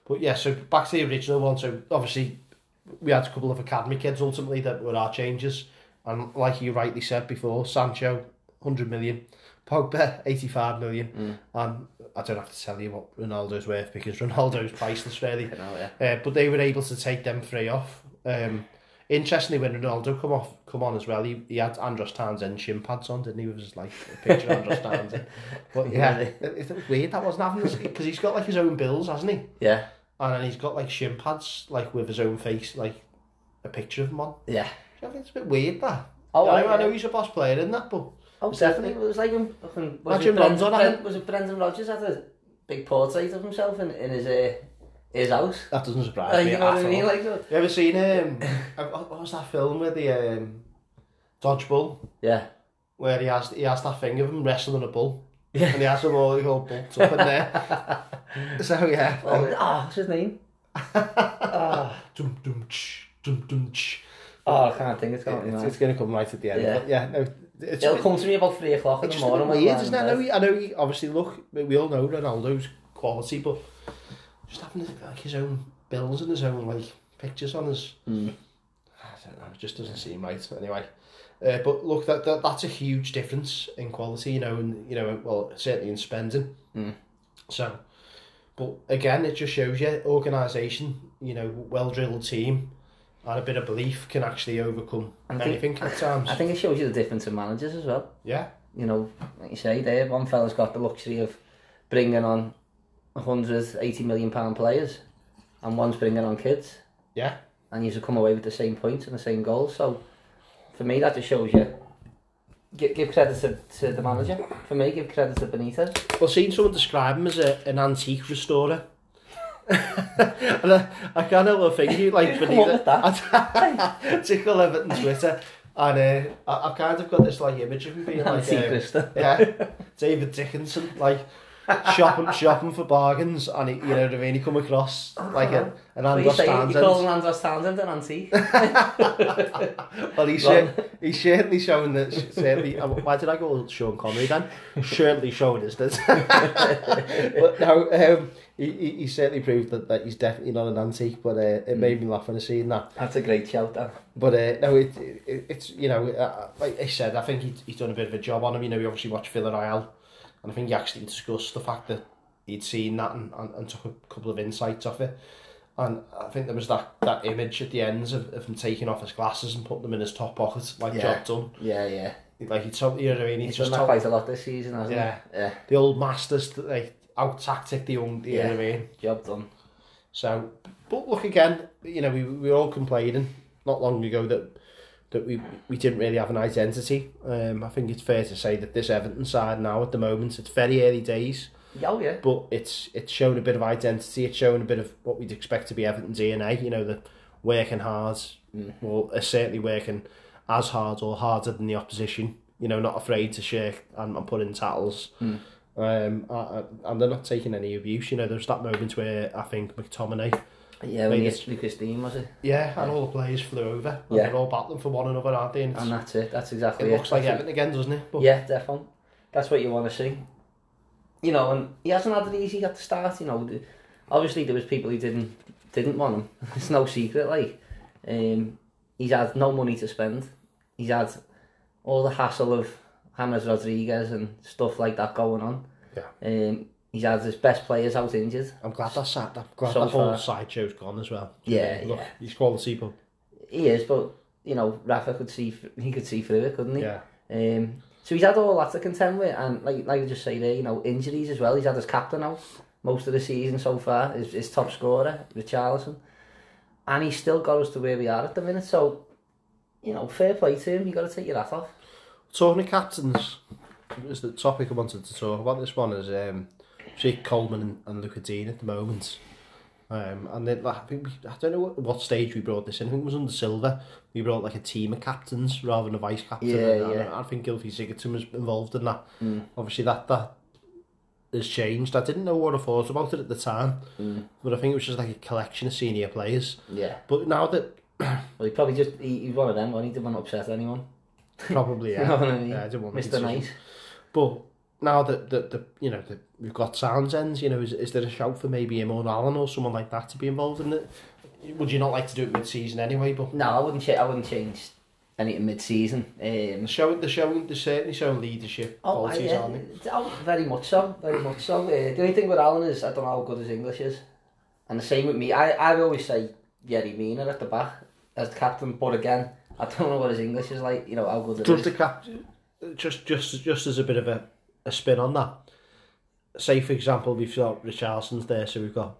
But yeah, so back to the original one. So obviously, we had a couple of academy kids ultimately that were our changes, and like you rightly said before, Sancho, hundred million, Pogba, eighty-five million, Mm. and I don't have to tell you what Ronaldo's worth because Ronaldo's priceless, really. Know, yeah. Uh, but they were able to take them three off. Um, interestingly, when Ronaldo come off, come on as well, he, he had Andros Townsend shin pads on, didn't he? It was like a picture of Andros Townsend. But yeah, Really? it, it was weird that wasn't this because he's got like his own bills, hasn't he? Yeah. And then he's got like shin pads, like with his own face, like a picture of him on. Yeah. I think it's a bit weird that. Oh, I, know, I know he's a boss player in that, but Oh, definitely. definitely- It was like when, when was, Imagine it Brendan, Ronaldo Bren- having- was it Brendan Rodgers had a big portrait of himself in, in his uh, his house? that doesn't surprise Uh, me you know at what I mean? all. Like, uh, You ever seen um, what what was that film with the um, dodgeball? yeah. where he has he has that thing of him wrestling a bull. Yeah. And he has them all, the whole bolts up in there. so, yeah. Oh, um, oh, what's his name? Dum dum ch, dum dum ch. Oh, I can't think, it's going it, it's, it's going to come right at the end. Yeah, but yeah no, it's, It'll come to me about three o'clock in the morning. It's weird, isn't it? I know, he, I know he, obviously, look, we all know Ronaldo's quality, but just having like, his own bills and his own like pictures on his... Mm. I don't know, it just doesn't seem right, anyway. Uh, but look, that, that that's a huge difference in quality, you know, and you know, well, certainly in spending. Mm. So, but again, it just shows you organisation, you know, well drilled team, and a bit of belief can actually overcome I think- anything at times. I think it shows you the difference in managers as well. yeah, You know, like you say, there one fella's got the luxury of bringing on 180 million pound players, and one's bringing on kids. yeah, and you should come away with the same points and the same goals. So for me, that just shows you. Give, give credit to, to the manager. For me, give credit to Benitez. Well, seeing someone describe him as a, an antique restorer. and I, I can't help but thinking, like, Benitez. I tickle Everton Twitter. And uh, I, I've kind of got this like image of him being like... Antique um, Yeah, David Dickinson, like, shopping shopping for bargains, and he, you know what I mean. He come across like a, an What you Andros? You Townsend. call Andros Townsend an antique? Well, he's, cer- he's certainly showing that. Certainly, uh, why did I go Sean Connery then? certainly showing us that. but no, um, he, he, he certainly proved that, that he's definitely not an antique. But uh, it made me laugh when I seen that. That's a great shout, that. But uh, no, it, it it's you know, uh, like I said, I think he, he's done a bit of a job on him. You know, we obviously watched Villarreal, and I think he actually discussed the fact that he'd seen that and, and, and took a couple of insights off it. And I think there was that, that image at the ends of, of him taking off his glasses and putting them in his top pocket, like Yeah. job done. Yeah, yeah. Like he told you know what I mean. He He's just done that quite a lot this season, hasn't Yeah. he? Yeah. the old masters like out tactic the young. You know what I mean. Job done. So, but look again. You know, we we were all complaining not long ago that that we we didn't really have an identity. Um, I think it's fair to say that this Everton side now at the moment it's very early days, Oh, yeah. but it's it's shown a bit of identity. It's shown a bit of what we'd expect to be Everton DNA. You know, the working hard, Mm. well, are certainly working as hard or harder than the opposition. You know, not afraid to shake and, and put in tackles. Mm. Um, and they're not taking any abuse. You know, there's that moment where I think McTominay, Yeah, when it's- Lucas Digne, was it? yeah, and all the players flew over. And Yeah. they're all battling for one another, aren't they? And And that's it. That's exactly it exactly looks like That's Everton again, doesn't it? But Yeah, definitely. That's what you want to see. You know, and he hasn't had it easy at the start. You know, obviously there was people who didn't didn't want him. It's no secret. Like, um, he's had no money to spend. He's had all the hassle of James Rodriguez and stuff like that going on. Yeah. Um, he's had his best players out injured. I'm glad that sat. I'm glad So that whole far. sideshow's gone as well. Yeah, Look, yeah. he's quality, but He is, but you know, Rafa could see he could see through it, couldn't he? yeah, Um, so he's had all that to contend with, and like like I just say there, you know, injuries as well. He's had his captain out most of the season so far, his, his top scorer, Richarlison, and he's still got us to where we are at the minute. So, you know, fair play to him. You got to take your hat off. talking of captains, is the topic I wanted to talk about. This one is um, Jake Coleman and, and Lucas Digne at the moment. Um, and then like, I think we, I don't know what, what stage we brought this in. I think it was under Silva. We brought like a team of captains rather than a vice captain. Yeah, and, yeah. I, I think Gylfi Sigurdsson was involved in that. Mm. Obviously, that that has changed. I didn't know what I thought about it at the time, Mm. but I think it was just like a collection of senior players. Yeah. But now that Well, he probably just, he, he was one of them, when he didn't want to upset anyone. probably yeah, You know I mean? yeah, I didn't want Mr. Nice. But now that the, the you know the, we've got Townsend, you know, is, is there a shout for maybe him or Allan or someone like that to be involved in it? Would you not like to do it mid season anyway? But No, I wouldn't, cha- I wouldn't change anything mid-season. Um, the showing the showing the certainly showing leadership Oh, I, qualities, yeah, aren't they? oh, very much so, very much so. Uh, the only thing with Allan is I don't know how good his English is. And the same with me. I, I always say Yerry Mina at the back as the captain, but again, I don't know what his English is like, you know, how good it Does is. the captain just just just as a bit of a, a spin on that? Say for example, we've got Richarlison's there, so we've got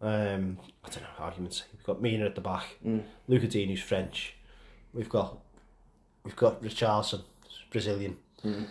um I don't know arguments. We've got Mina at the back, Mm. Lucas Digne who's French. We've got we've got Richarlison, Brazilian. Mm.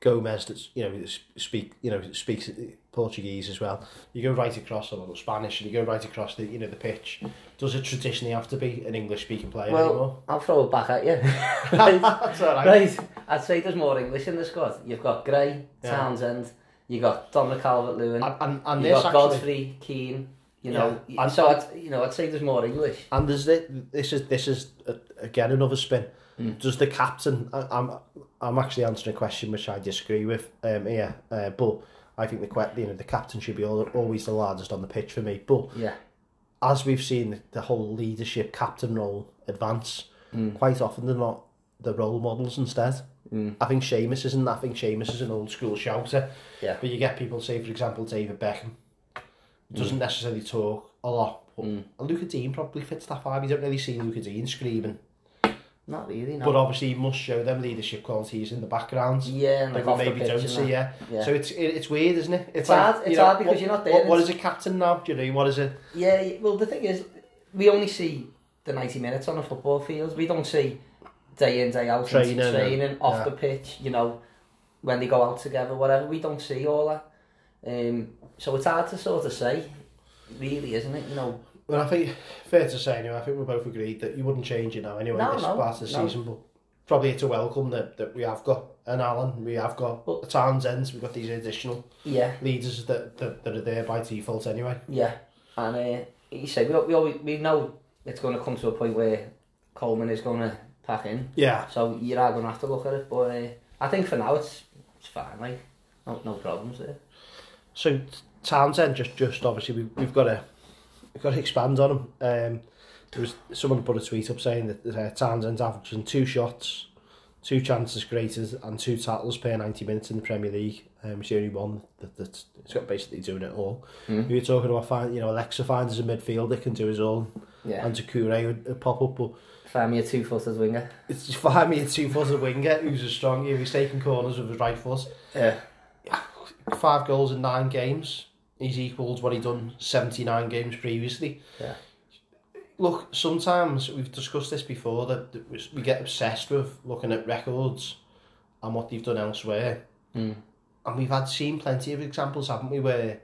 Gomez that's you know speak you know speaks Portuguese as well. You go right across or Spanish and you go right across the you know the pitch. Does it traditionally have to be an English speaking player Well, anymore? I'll throw it back at you. right. That's all right. right. I'd say there's more English in the squad. You've got Gray, Yeah. Townsend, you got Dominic Calvert-Lewin, And, and, and you got actually, Godfrey, Keane, you know. Yeah. And- so I'd, you know, I'd say there's more English. And there's this, this is this is uh, again another spin. Mm. Does the captain? I, I'm I'm actually answering a question which I disagree with. Um, here, uh, but I think the you know the captain should be always the largest on the pitch for me. But yeah, as we've seen the whole leadership captain role advance, mm. quite often they're not the role models instead. Mm. I think Seamus isn't. I think Seamus is an old school shouter. Yeah. But you get people say, for example, David Beckham hmm. doesn't mm. necessarily talk a lot. But mm. Luca Dean probably fits that vibe. You don't really see Luca Dean screaming Not really, no. But obviously he must show them leadership qualities in the background. Yeah, and like, like maybe don't see, yeah. yeah. So it's it, it's weird, isn't it? It's, it's like, hard, it's know, hard because what, you're not there. What, what is a captain now? Do you know what is it? Yeah, well the thing is, we only see the 90 minutes on a football field. We don't see day in, day out, training, training and, off yeah. the pitch, you know, when they go out together, whatever. We don't see all that. Um, so it's hard to sort of say, really, isn't it? You know, Well, I think fair to say anyway. I think we both agreed that you wouldn't change it now anyway. No, this no, part of the no. season, but probably it's a welcome that, that we have got an Allan, we have got the Townsends, we've got these additional yeah, leaders that, that that are there by default anyway. yeah. And uh, you say, we, we, always, we know it's going to come to a point where Coleman is going to pack in. Yeah, So you are going to have to look at it. But uh, I think for now it's, it's fine, like, no, no problems there. So Townsend just just obviously we we've got to we've got to expand on him. Um, there was someone put a tweet up saying that uh, Townsend's averaging two shots, two chances created, and two tackles per ninety minutes in the Premier League. Um, it's the only one that that's it's got basically doing it all. Mm. We were talking about find you know Alexa finds as a midfielder can do his own, Yeah. and Doucouré would, would pop up, but Find me a two-footed winger. it's just find me a two footed winger who's a strong. He's taking corners with his right foot. Yeah. five goals in nine games. He's equalled what he done 79 games previously. Yeah. Look, sometimes we've discussed this before that, that we- get obsessed with looking at records and what they've done elsewhere. Mm. And we've had seen plenty of examples, haven't we, where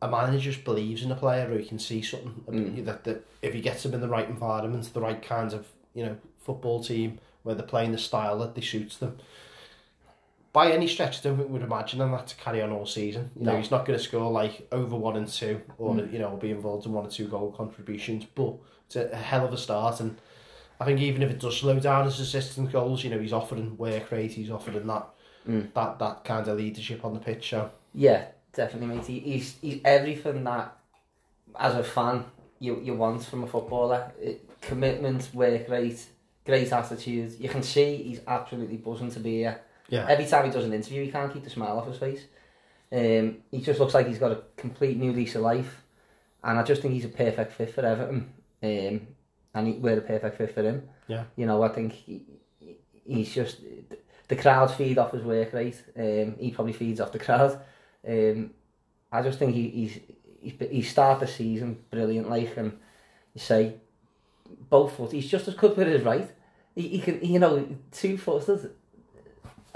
a manager just believes in a player he can see something Mm. that, that if he gets them in the right environment, the right kind of you know football team where they're playing the style that they suits them. By any stretch, I don't think we'd imagine him that to carry on all season. You know, he's not going to score like over one and two, or Mm. you know, be involved in one or two goal contributions. But it's a, a hell of a start, and I think even if it does slow down his assistant goals, you know, he's offering work rate, he's offering that Mm. that that kind of leadership on the pitch. So Yeah, definitely, mate. He, he's he's everything that, as a fan, you you want from a footballer. It, commitment, work rate, great attitude. You can see he's absolutely buzzing to be here. Yeah, Every time he does an interview, he can't keep the smile off his face. Um, he just looks like he's got a complete new lease of life, and I just think he's a perfect fit for Everton. Um, and he, we're a perfect fit for him. Yeah. You know, I think he, he- he's just the crowd feed off his work rate. Um, he probably feeds off the crowd. Um, I just think he, he's he's he started the season brilliant, like and you say both foot. He's just as good with his right. He, he can, you know, two footed.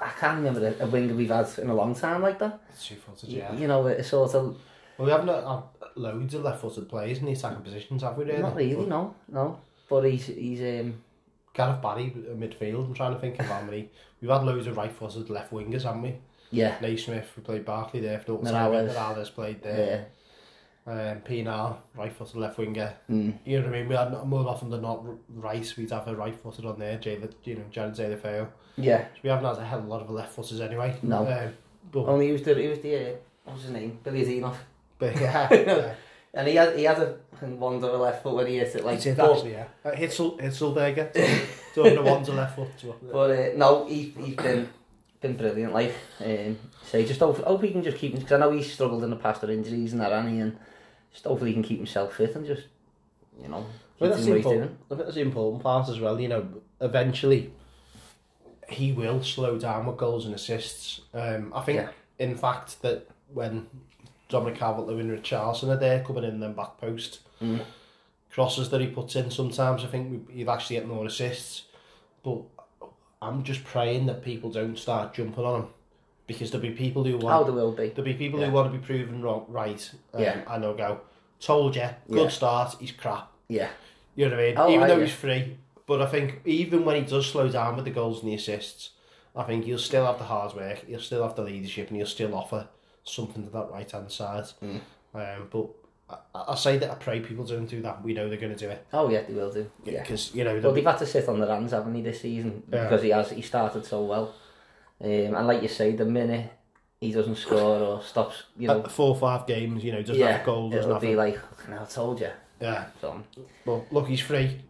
I can't remember a, a winger we've had in a long time like that. two footed. You, you know, a sort of Well, we haven't had loads of left-footed players in the attacking positions, have we? Really? not really, no, no. But he's he's um Gareth Barry, uh, midfield. I'm trying to think of how many. We've had loads of right-footed left wingers, haven't we? Yeah, Naismith, we played Barkley there for Dalton. Mirallas. Mirallas played there. yeah. um, Pinar, right footed left winger. Mm. You know what I mean? We had more often than not Rice, we'd have a right footed on there, Jay, you know, Jared Zay Yeah. So we haven't had a hell of a lot of left footers anyway. No. Um, but... Only he was the, he was the, uh, what was his name? Billy Zinoff. But, yeah. yeah. And he had, he had a wand of a left foot when he hit it. Like, he did, but, actually, yeah. Uh, Hitzel, Hitzelberger. Doing a wand of left foot. But uh, no, he, he's been been brilliant. Like, um, so just hope, hope he can just keep... Because I know he's struggled in the past with injuries and that, and he, and just hopefully he can keep himself fit and just you know Well, that's doing the what he's important, doing. I think that's the important part as well. You know, eventually he will slow down with goals and assists. Um, I think, Yeah. in fact, that when Dominic Calvert-Lewin and Richarlison are there coming in then back post, Mm. crosses that he puts in sometimes, I think he'll actually get more assists. But I'm just praying that people don't start jumping on him because there'll be people who want Oh, there will be. There'll be people Yeah. who want to be proven wrong, right. Um, Yeah. And they'll go, told you, good Yeah. start, he's crap. Yeah, You know what I mean? Oh, even though yeah. he's free. But I think even when he does slow down with the goals and the assists, I think he'll still have the hard work, he'll still have the leadership, and he'll still offer something to that right hand side. Mm. Um, but I, I say that I pray people don't do that. We know they're going to do it. oh yeah, they will do. Yeah. Because, you know, Well, they'll they've be, had to sit on their hands, haven't they, this season? Yeah. Because he has he started so well. Um, and like you say, the minute he doesn't score or stops, you know, at four or five games, you know, doesn't yeah, have a goal, doesn't it'll have be a, like, "No, I told you. Yeah. So, Well, look, he's free.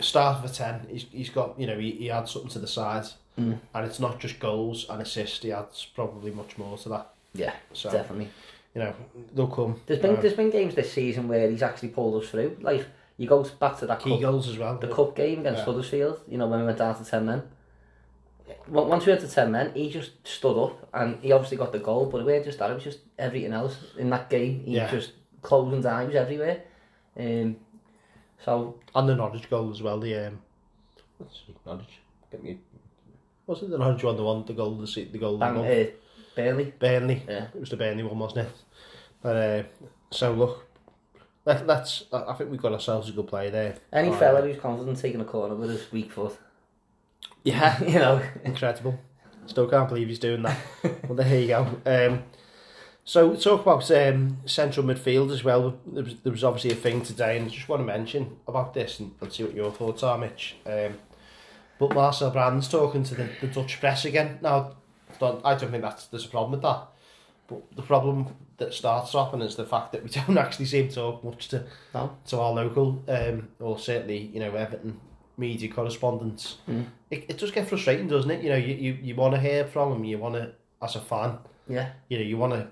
Start of a 10. He's, he's got, you know, he, he adds something to the side. Mm. And it's not just goals and assists, he adds probably much more to that. yeah, So, definitely. you know, they'll come. There's been Uh, there's been games this season where he's actually pulled us through. Like you go back to that key cup, goals as well. the cup game against Yeah. Huddersfield. You know when we went down to ten men. Well, Once we had to ten men, he just stood up and he obviously got the goal. But it wasn't just that; it was just everything else in that game. He Yeah. just closing down. He was everywhere. Um, so And the Norwich goal as well. The, um, what's Norwich? Get me. Was it the Norwich one, the one, the goal, the, se- the goal? bang, the uh, Burnley. Burnley. Yeah. It was the Burnley one, wasn't it? But, uh, so look, let, let's, I I think we've got ourselves a good player there. Any fella who's confident taking a corner with his weak foot, Yeah. you know. Incredible. Still can't believe he's doing that. well, there you go. Um, so talk about um, central midfield as well. There was, there was obviously a thing today, and I just want to mention about this and, and see what your thoughts are, Mitch. Um, but Marcel Brands talking to the, the Dutch press again. Now, don't, I don't think that's there's a problem with that. But the problem that starts happening is the fact that we don't actually seem to talk much to No. to our local, um, or certainly you know Everton media correspondents. Mm. It, it does get frustrating, doesn't it? You know, you, you, you want to hear from them, you want to, as a fan, Yeah. you know, you want to.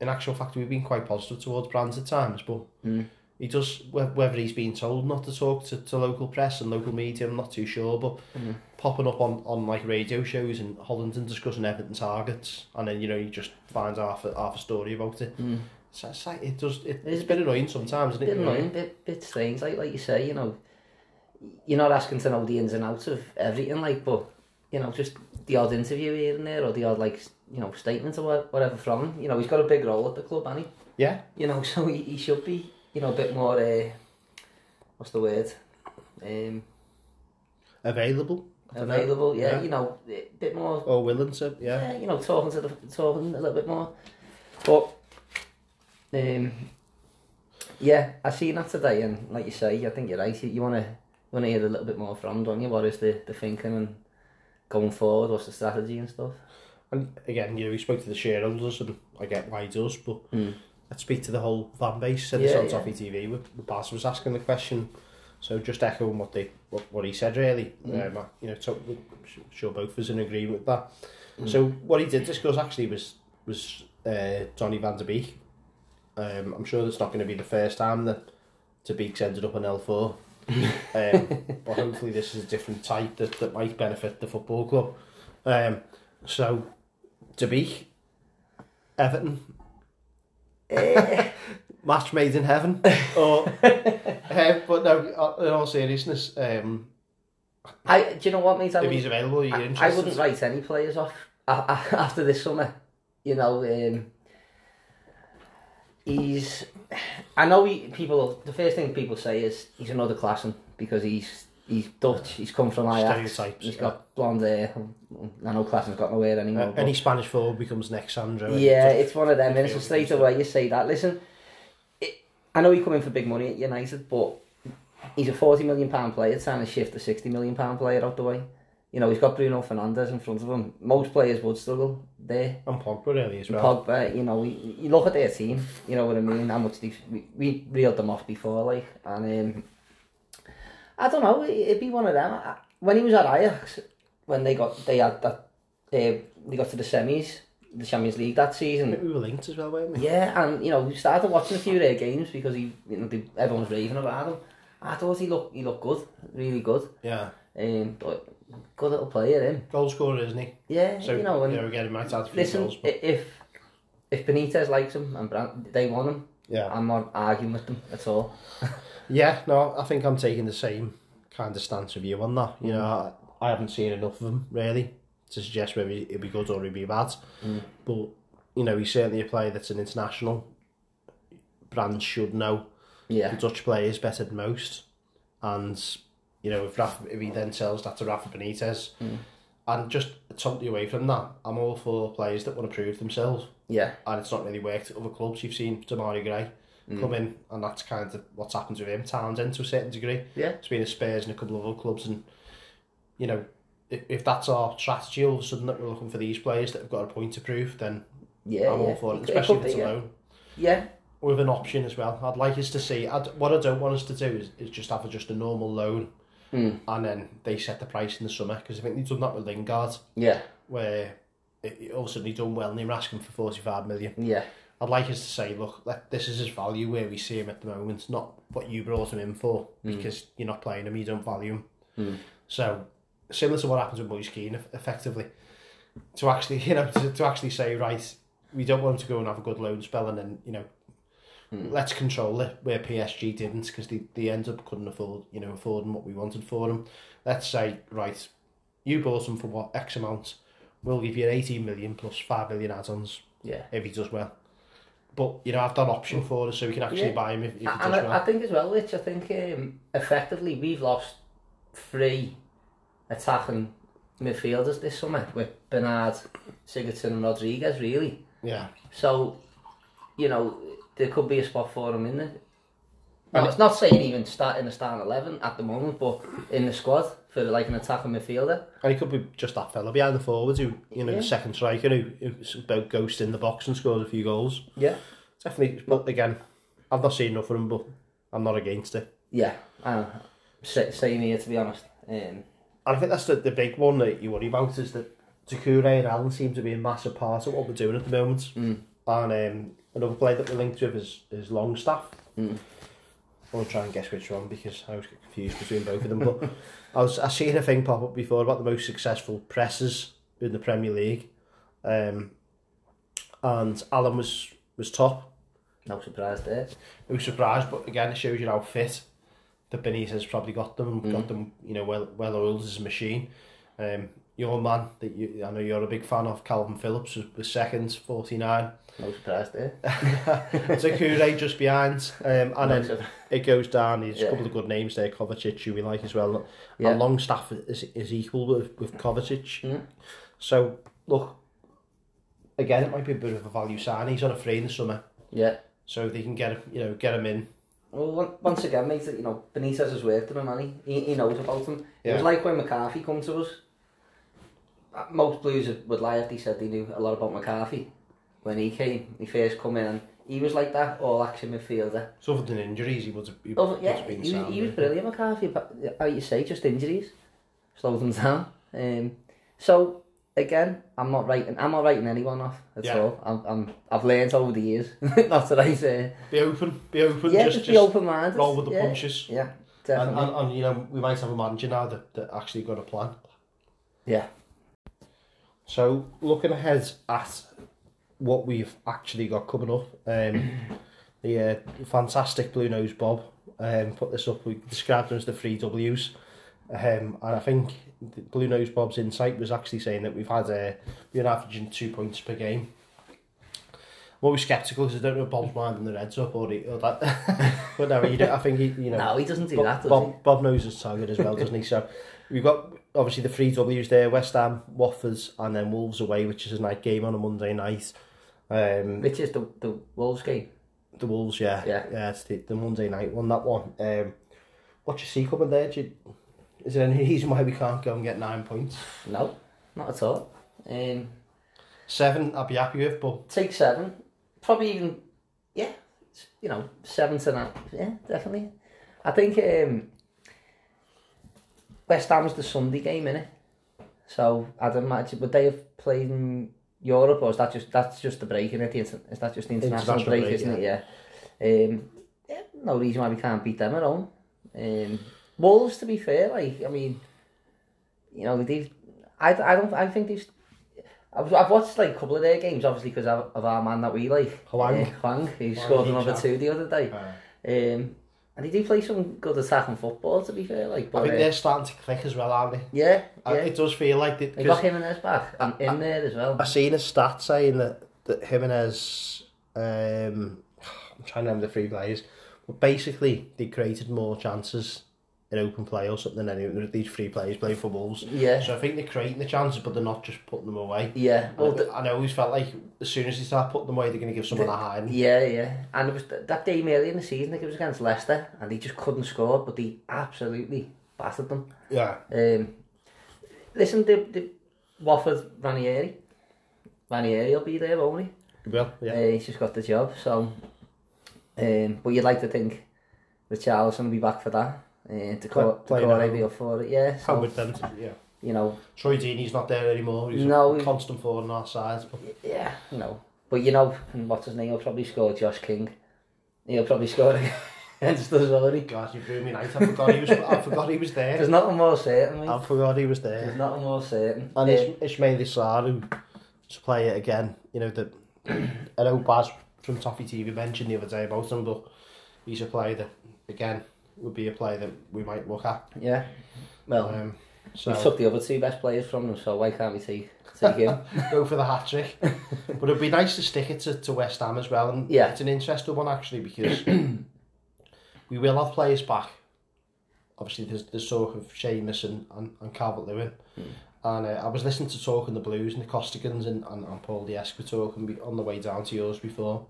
In actual fact, we've been quite positive towards Brands at times, but Mm. he does. Whether he's been told not to talk to, to local press and local media, I'm not too sure. But Mm. popping up on, on like radio shows and Hollington discussing Everton targets, and then you know you just find half a, half a story about it. Mm. So it's like, it does. It, It's a bit annoying sometimes, isn't it? bit You know? annoying, bit bit strange. Like like you say, you know, you're not asking to know the ins and outs of everything. Like, but you know, just the odd interview here and there, or the odd like you know statement or wha- whatever from him. You know, he's got a big role at the club, and he, Yeah. you know, so he, he should be, you know, a bit more. Uh, what's the word? Um, Available. I don't know. available. Yeah, Yeah. you know, a bit more Or willing to, yeah. yeah, you know, talking to the talking a little bit more. But um, yeah, I seen that today, and like you say, I think you're right. You, you want to want to hear a little bit more from, don't you? What is the the thinking and going forward? What's the strategy and stuff? And again, you know, we spoke to the shareholders, and I get why he does, but Mm. let's speak to the whole fan base. Said this Yeah, on yeah. Toffee TV. With, with Bas was asking the question, so just echoing what they what, what he said. Really, Mm. um, you know, to, sure both of us in agreement with that. Mm. So what he did discuss actually was was uh, Van der Beek. Um, I'm sure it's not going to be the first time that De Beek's ended up on L4. Um, but hopefully this is a different type that, that might benefit the football club. Um, so, De Beek, Everton, match made in heaven. or, um, but no, in all seriousness, um, I do you know what, mate? I if he's available, I, interested. I wouldn't write any players off after this summer. You know, um, he's. I know he, people. The first thing people say is he's another classman because he's He's Dutch. He's come from Ajax. Stereotypes, He's yeah. got blonde hair. I know Klaassen's got no hair anymore. Uh, any Spanish forward becomes next Sandro. yeah, it's one of them. And it's straight away you say that. Listen, it, I know he come in for big money at United, but he's a forty million pound player trying to shift a sixty million pound player out the way. You know, he's got Bruno Fernandes in front of him. Most players would struggle there. And Pogba really as well. Pogba, you know, you, you look at their team, you know what I mean, how much they, we, we reeled them off before, like, and um, I don't know, it- it'd be one of them. When he was at Ajax, when they got, they had that, uh, they got to the semis, the Champions League that season, we were linked as well, weren't we? yeah, and, you know, we started watching a few of their games because he, you know, they, everyone was raving about him. I thought he looked, he looked good, really good, Yeah. um, but good little player, him. Goal scorer, isn't he? Yeah, So, you know, and again, he might have a few listen, goals. But, if if Benitez likes him and Brand, they want him, yeah. I'm not arguing with them at all. Yeah, no, I think I'm taking the same kind of stance with you on that. You know, mm. I, I haven't seen enough of him, really, to suggest whether he'd be good or he'd be bad. Mm. But, you know, he's certainly a player that's an international. Brands should know Yeah, the Dutch players better than most. And, you know, if, Rafa, if he then sells that to Rafa Benitez, and just totally away from that, I'm all for players that want to prove themselves. yeah, And it's not really worked at other clubs. You've seen Demarai Gray come in, and that's kind of what's happened with him. Townsend to a certain degree. yeah, It's been a Spurs and a couple of other clubs, and you know, if, if that's our strategy, all of a sudden that we're looking for these players that have got a point to prove, then yeah. I'm yeah. all for it. Especially if it's be, a yeah. loan Yeah, with an option as well. I'd like us to see. I'd, what I don't want us to do is, is just have a, just a normal loan, Mm. and then they set the price in the summer because I think they've done that with Lingard, yeah, where it, it, all of a sudden he done well and they were asking for forty five million. yeah, I'd like us to say, look, let, this is his value where we see him at the moment, not what you brought him in for, because you're not playing him, you don't value him. Mm. So, similar to what happens with Moise Kean, effectively, to actually, you know, to, to actually say, right, we don't want him to go and have a good loan spell, and then, you know, let's control it where PSG didn't, because they, they end up couldn't afford, you know, affording what we wanted for them. Let's say, right, you bought him for what X amount, we'll give you 18 million plus 5 million add-ons yeah. if he does well. But you know, I've done option for us, so we can actually Yeah. buy him if, if he does And I, I think as well, Rich, I think um, effectively we've lost three attacking midfielders this summer with Bernard, Sigurdsson and Rodriguez, really. Yeah, So, you know, there could be a spot for him in there. No, it's not saying even start in the starting eleven at the moment, but in the squad for like an attacking midfielder. and he could be just that fella behind the forwards who, you know, Yeah. the second striker who, who's about ghost in the box and scores a few goals. Yeah. Definitely, but again, I've not seen enough of him, but I'm not against it. Yeah. Sa- same here, to be honest. Um, And I think that's the, the big one that you worry about is that Doucouré and Allan seem to be a massive part of what we're doing at the moment. Mm. And um, another player that we're linked with is, is Longstaff. Mm. I want to try and guess which one because I was get confused between both of them. But I was I seen a thing pop up before about the most successful presses in the Premier League, um, and Allan was was top. no surprise there. No surprise, but again, it shows you how fit that Benitez probably got them, Mm. got them, you know, well well oiled as a machine. Um, your man that you, I know you're a big fan of, Kalvin Phillips, was, was second, forty nine. No surprise there. Doucouré just behind, um, and No then it goes down. There's a couple of good names there, Kovacic, who we like as well. Yeah. And Longstaff is, is equal with, with Kovacic. Mm. So, look, again, it might be a bit of a value sign. He's on a free in the summer, yeah. so they can get you know get him in. Well, once again, mate, you know, Benitez has worked with him, and he, he, knows about him. It was like when McCarthy come to us. Uh, Most Blues would lie if they said they knew a lot about McCarthy when he came. He first come in, and he was like that all-action midfielder. So other than injuries, he have, he would yeah, he, was- sound. he was brilliant, McCarthy. But how you say, just injuries slowed him down. Um, so again, I'm not writing. I'm not writing anyone off at Yeah. all. I'm, I'm. I've learned over the years. not that I say. Be open, be open, Yeah, just, just, be open-minded. roll with the yeah. punches. Yeah, And, definitely. and, and, you know, we might have a manager now that, that actually got a plan. yeah. So, looking ahead at what we've actually got coming up, um, the uh, fantastic Blue Nose Bob um, put this up. We described them as the three W's. Um, and I think Blue Nose Bob's insight was actually saying that we've had uh, we're averaging two points per game. always sceptical because I don't know if Bob's winding the Reds up or, he, or that. but no, he, don't- I think he, you know. No, he doesn't do Bob, that, does Bob, Bob knows his target as well, doesn't he? So we've got obviously the three W's there: West Ham, Watford, and then Wolves away, which is a night game on a Monday night. Um. Which is the, the Wolves game. the Wolves, yeah, Yeah. yeah, it's the, the Monday night one. That one. Um, what you see coming there? Do you, is there any reason why we can't go and get nine points? No, not at all. Um, Seven, I'd be happy with, but take seven. Probably even, yeah, you know, seven to nine. Yeah, definitely. I think um, West Ham's the Sunday game, innit? So I'd imagine, would they have played in Europe or is that just that's just the break in it? Is that just the international, International break, break, isn't it? Yeah. Um, yeah, no reason why we can't beat them at home. Um, Wolves, to be fair, like I mean, you know, they've. I, I don't. I think they've. I've, I've watched like a couple of their games, obviously, because of, of our man that we like, Hwang. uh, Hwang, who Hwang scored another two the other day. Um, And he did play some good attacking football, to be fair. Like, but, I think uh, they're starting to click as well, aren't they? Yeah, yeah. It does feel like... It, they got Jimenez back and I, in I, there as well. I've seen a stat saying that, that Jimenez... Um, I'm trying to remember the three players. But basically, they created more chances in open play or something anyway. These free players play for Wolves. Yeah. So I think they're creating the chances, but they're not just putting them away. Yeah. Well, and, the, and I always felt like as soon as they start putting them away, they're going to give someone the, a hiding. Yeah, yeah. And it was th that game early in the season, I think it was against Leicester, and they just couldn't score, but they absolutely battered them. Yeah. Um, listen, the, the Wofford Ranieri. Ranieri will be there, won't he? He will, yeah. Uh, he's just got the job, so... Um, but you'd like to think Richarlison will be back for that. Uh, to Play- call, to play call now. for it, yeah. How So, with them, yeah. you know, Troy Deeney's not there anymore. He's No, a constant forward on our side. But yeah, you know. But you know, and what's his name? He'll probably score Josh King. He'll probably score against us, won't he? God, you blew me night. I forgot he was. I forgot he was there. There's nothing more certain, mate. I forgot he was there. There's nothing more certain. And Ish- Ismaila Sarr, who to play it again, you know, that I know Baz from Toffee TV mentioned the other day about him, but he's a player that, again, would be a player that we might look at. Yeah. Well, um, so. we took the other two best players from them, so why can't we take, take him? Go for the hat-trick. but it'd be nice to stick it to, to West Ham as well. And yeah. it's an interesting one, actually, because we will have players back. Obviously, there's the sort of Seamus and, and, and Calvert-Lewin. Mm. And uh, I was listening to Talk in the Blues and the Costigans and, and, and Paul Diesco talking on the way down to yours before.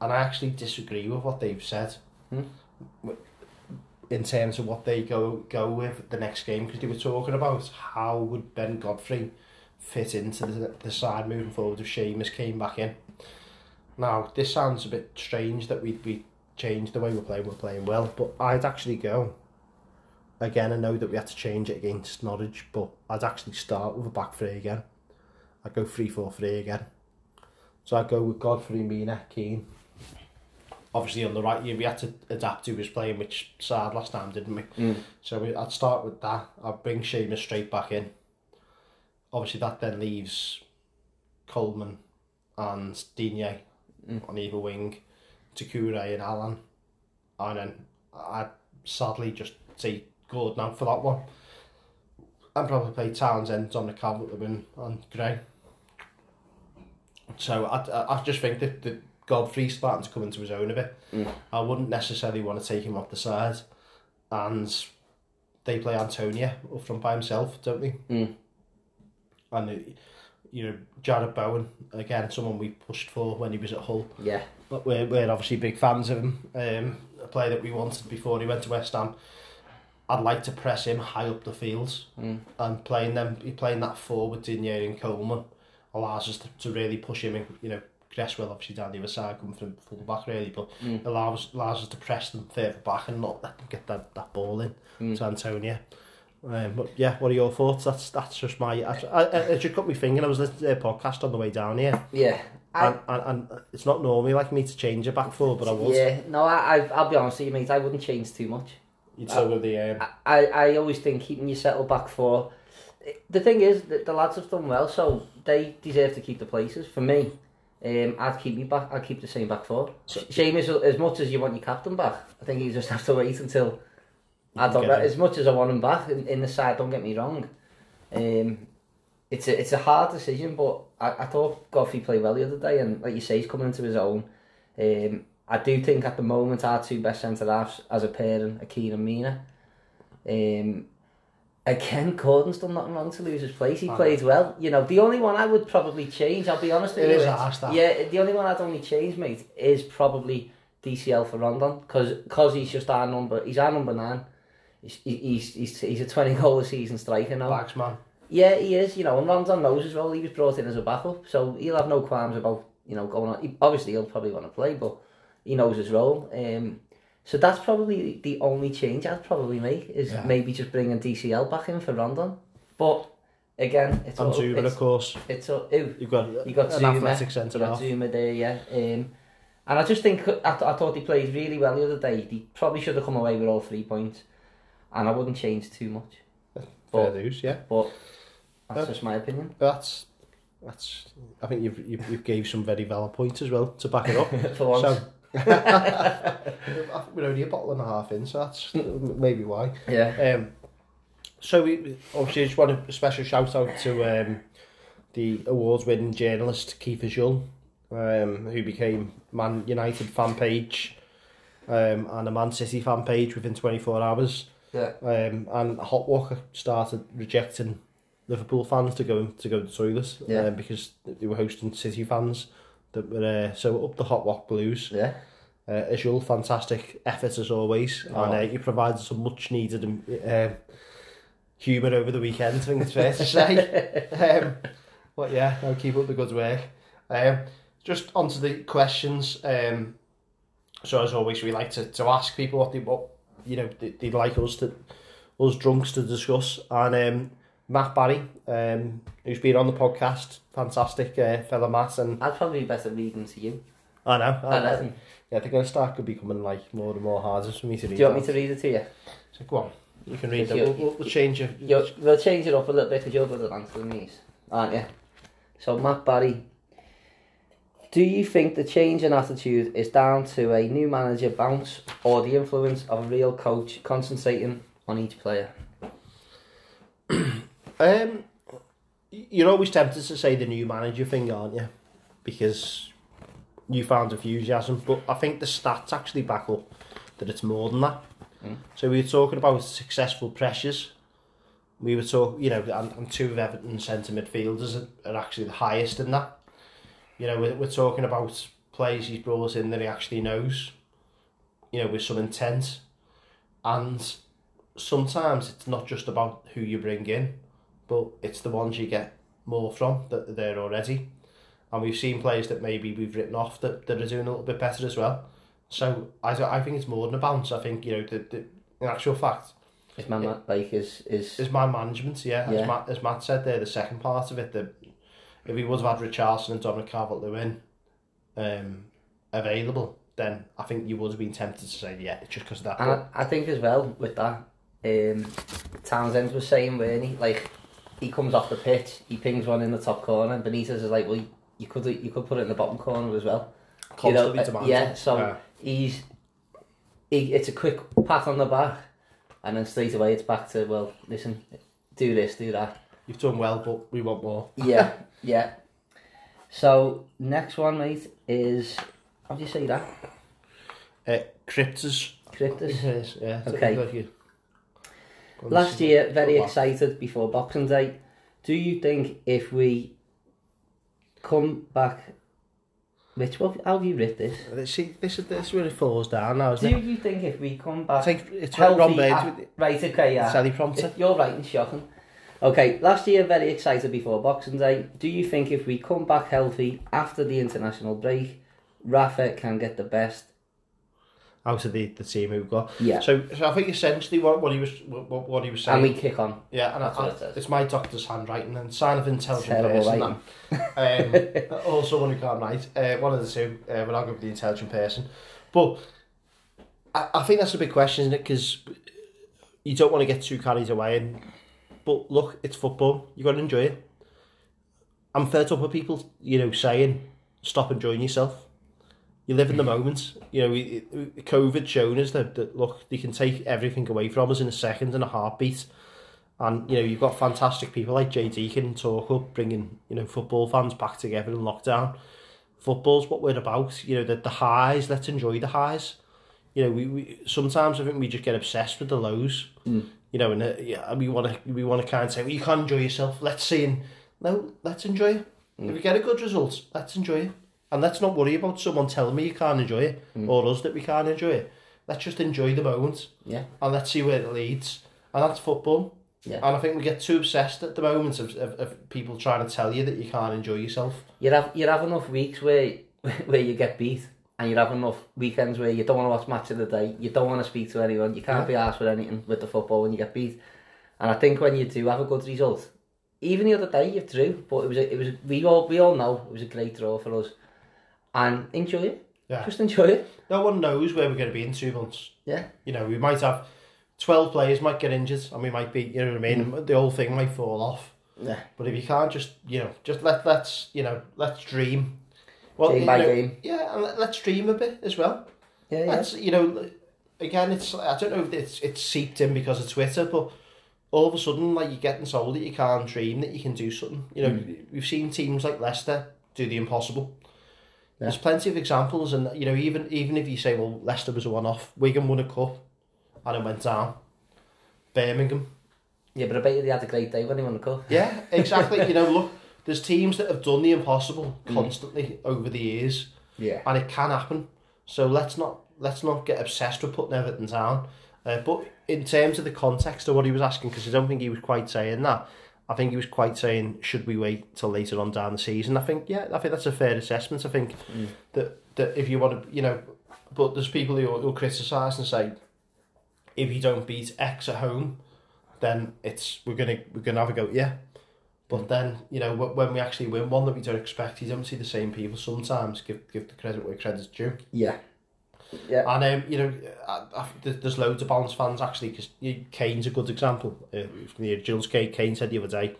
And I actually disagree with what they've said. Hmm? In terms of what they go go with the next game because they were talking about how would Ben Godfrey fit into the, the side moving forward if Seamus came back in. Now, this sounds a bit strange that we'd be changed the way we're playing, we're playing well, but I'd actually go. Again, I know that we had to change it against Norwich, but I'd actually start with a back three again. I'd go 3 4 3 again. So I'd go with Godfrey, Mina, Keane. Obviously, on the right, yeah, we had to adapt to his playing, which sad last time, didn't we? Mm. So we, I'd start with that. I'd bring Seamus straight back in. Obviously, that then leaves Coleman and Digne Mm. on either wing, Doucouré and Allan. And then I'd sadly just say Gordon out for that one. And probably play Townsend on the Calvert and Gray. So I, I, just think that, that Godfrey's starting to come into his own a bit. Mm. I wouldn't necessarily want to take him off the side. And they play Antonio up front by himself, don't they? Mm. And, you know, Jarrod Bowen, again, someone we pushed for when he was at Hull. Yeah, But we're, we're obviously big fans of him. Um, a player that we wanted before he went to West Ham. I'd like to press him high up the fields Mm. and playing them, playing that forward Digne and Coleman allows us to, to really push him. In, you know, Cresswell obviously down the other side coming from full back really, but Mm. allows allows us to press them further back and not let them get that, that ball in Mm. to Antonio. Um, but yeah, what are your thoughts? That's that's just my. I, I, I just cut me finger. I was listening to their podcast on the way down here, yeah. I, and, and, and it's not normally like me to change it back for, but I was. yeah, no, I, I, I'll be honest with you, mate. I wouldn't change too much. You'd still with the um, I, I always think keeping your settle back four. The thing is that the lads have done well, so they deserve to keep the places. For me, um, I'd keep me back. I'd keep the same back four. So- Shame as as much as you want your captain back. I think you just have to wait until. I don't Get as much as I want him back in, in the side. Don't get me wrong. Um, it's a it's a hard decision, but I, I thought Godfrey played well the other day, and like you say, he's coming into his own. Um, I do think at the moment our two best centre halves as a pairing are Keane and Mina. Um, again, Gordon's done nothing wrong to lose his place. He I know. well. You know, the only one I would probably change, I'll be honest with It you. is it's- harsh, that. Yeah, the only one I'd only change, mate, is probably DCL for Rondon because he's just our number. He's our number nine. He's he's he's, he's a twenty goal a season striker now. Bags man. Yeah, he is. You know, and Rondon knows as well. He was brought in as a backup, so he'll have no qualms about you know going on. He, obviously, he'll probably want to play, but he knows his role. Um, so that's probably the only change I'd probably make is Yeah. maybe just bringing DCL back in for Rondon. But again, it's And all, Zouma, it's, of course. it's all, ew, You've got, you got an Zouma, athletic you centre got half. Zouma there, yeah. Um, and I just think I, th- I thought he played really well the other day. He probably should have come away with all three points, and I wouldn't change too much. Fair But dues, yeah. but that's just my opinion. That's that's. I think you've you've, you've gave some very valid points as well to back it up. For once. so, we're only a bottle and a half in, so that's maybe why. Yeah. Um, so we obviously just want a special shout out to um, the awards winning journalist Keith Jull, um, who became Man United fan page um, and a Man City fan page within 24 hours. Yeah. Um, and Hot Walker started rejecting Liverpool fans to go to go to the toilet Yeah. um, because they were hosting City fans that were uh, so up the Hot Walk Blues. Yeah. Uh, as usual, fantastic effort as always, Oh. and uh, you provided some much needed um, uh, humour over the weekend. I think it's fair to say. um, but yeah, I'll keep up the good work. Um, just onto the questions. Um, so as always, we like to, to ask people what they what you know they, they'd like us to us drunks to discuss. And um, Matt Barry, um, who's been on the podcast, fantastic uh, fellow Matt. And I'd probably be better reading to you. I know. I, I um, yeah, they're going to start could be coming like more and more harder for me to read. Do you want that. me to read it to you? So go on, you can read it. We'll, we'll, we'll change it. You're, we'll change it up a little bit because you're good at answering these, aren't you? So Matt Barry, do you think the change in attitude is down to a new manager bounce or the influence of a real coach concentrating on each player? Um, you're always tempted to say the new manager thing, aren't you? Because you found enthusiasm, but I think the stats actually back up that it's more than that. Mm. So we were talking about successful pressures. We were talking, you know, and, and two of Everton's centre midfielders are, are actually the highest in that. You know, we're, we're talking about players he's brought in that he actually knows, you know, with some intent. And sometimes it's not just about who you bring in, but it's the ones you get more from that are there already. And we've seen players that maybe we've written off that, that are doing a little bit better as well. So I, I think it's more than a bounce. I think, you know, the, the, in actual fact, Is my. Matt like is is it's my management, yeah. Yeah. As, Matt, as Matt said there, the second part of it, that if he would have had Richarlison and Dominic Calvert-Lewin um, available, then I think you would have been tempted to say, yeah, it's just because of that. And I, I think as well with that, um, Townsend was saying, weren't he? Like, he comes off the pitch, he pings one in the top corner, and Benitez is like, well, you could you could put it in the bottom corner as well. You know, uh, demanding. yeah, so Yeah. he's he, it's a quick pat on the back, and then straight away it's back to well, listen, do this, do that. You've done well, but we want more. Yeah, yeah. So next one, mate, is how do you say that? Uh, Cryptus. Cryptus. Yes, yeah. Okay. Last year, very excited before Boxing Day. Do you think if we come back, Rich, what, how have you writ this? Uh, See, this is this it falls down now, Do isn't it? you think if we come back think it's healthy, Ron with right? Okay, yeah. the teleprompter. You're right and shocking. Okay, last year very excited before Boxing Day. Do you think if we come back healthy after the international break, Rafa can get the best? Out of the, the team we've got. Yeah. So, so I think essentially what, what he was what, what he was saying. And we kick on. yeah, and That's I, it it's my doctor's handwriting and sign of intelligent Terrible person. that. Um, or someone who can't write. Uh, one of the two. Uh, we're not going to be the intelligent person. But I, I think that's a big question, isn't it? Because you don't want to get too carried away. And but look, it's football. You got to enjoy it. I'm fed up with people, you know, saying stop enjoying yourself. You live in the moment. You know, it- COVID shown us that, that look, they can take everything away from us in a second and a heartbeat. And you know you've got fantastic people like Jay Deacon and Talk Up bringing you know football fans back together in lockdown. Football's what we're about. You know the the highs. Let's enjoy the highs. You know we, we sometimes I think we just get obsessed with the lows. Mm. You know and uh, yeah, we want to we want to kind of say well, you can't enjoy yourself. Let's see and no, let's enjoy it. If you get a good result, let's enjoy it. And let's not worry about someone telling me you can't enjoy it mm. or us that we can't enjoy it. Let's just enjoy the moment Yeah. and let's see where it leads. And that's football. Yeah. And I think we get too obsessed at the moment of, of, of people trying to tell you that you can't enjoy yourself. You have you have enough weeks where where you get beat, and you have enough weekends where you don't want to watch match of the day, you don't want to speak to anyone, you can't be asked with anything with the football when you get beat. And I think when you do have a good result, even the other day you drew, but it was a, it was a, we all we all know it was a great draw for us, and enjoy it. Yeah. Just enjoy it. No one knows where we're going to be in two months. Yeah. You know, we might have 12 players might get injured and we might be, you know what I mean? The whole thing might fall off. Yeah. But if you can't just, you know, just let let's, you know, let's dream. Well, Game by know, game. Yeah, and let, let's dream a bit as well. Yeah, yeah. That's you know, again, it's I don't know if it's it's seeped in because of Twitter, but all of a sudden, like you're getting told that you can't dream that you can do something. You know, we've seen teams like Leicester do the impossible. There's plenty of examples, and you know, even even if you say, well, Leicester was a one-off, Wigan won a cup, and it went down. Birmingham, Yeah, but I bet you they had a great day when they won the cup. yeah, exactly. you know, look, there's teams that have done the impossible constantly over the years Yeah. and it can happen. So let's not let's not get obsessed with putting Everton down. Uh, but in terms of the context of what he was asking, because I don't think he was quite saying that. I think he was quite saying, should we wait till later on down the season? I think, yeah, I think that's a fair assessment. I think mm. that that if you want to, you know, but there's people who who criticise and say, if you don't beat X at home, then it's we're gonna we're gonna have a go, yeah. But then you know wh- when we actually win one that we don't expect, you don't see the same people. Sometimes give give the credit where credit's due. Yeah. Yeah. And um, you know, I, I, there- there's loads of Balance fans actually because Kane's a good example. Uh, from the Jules Kane, Kane said the other day,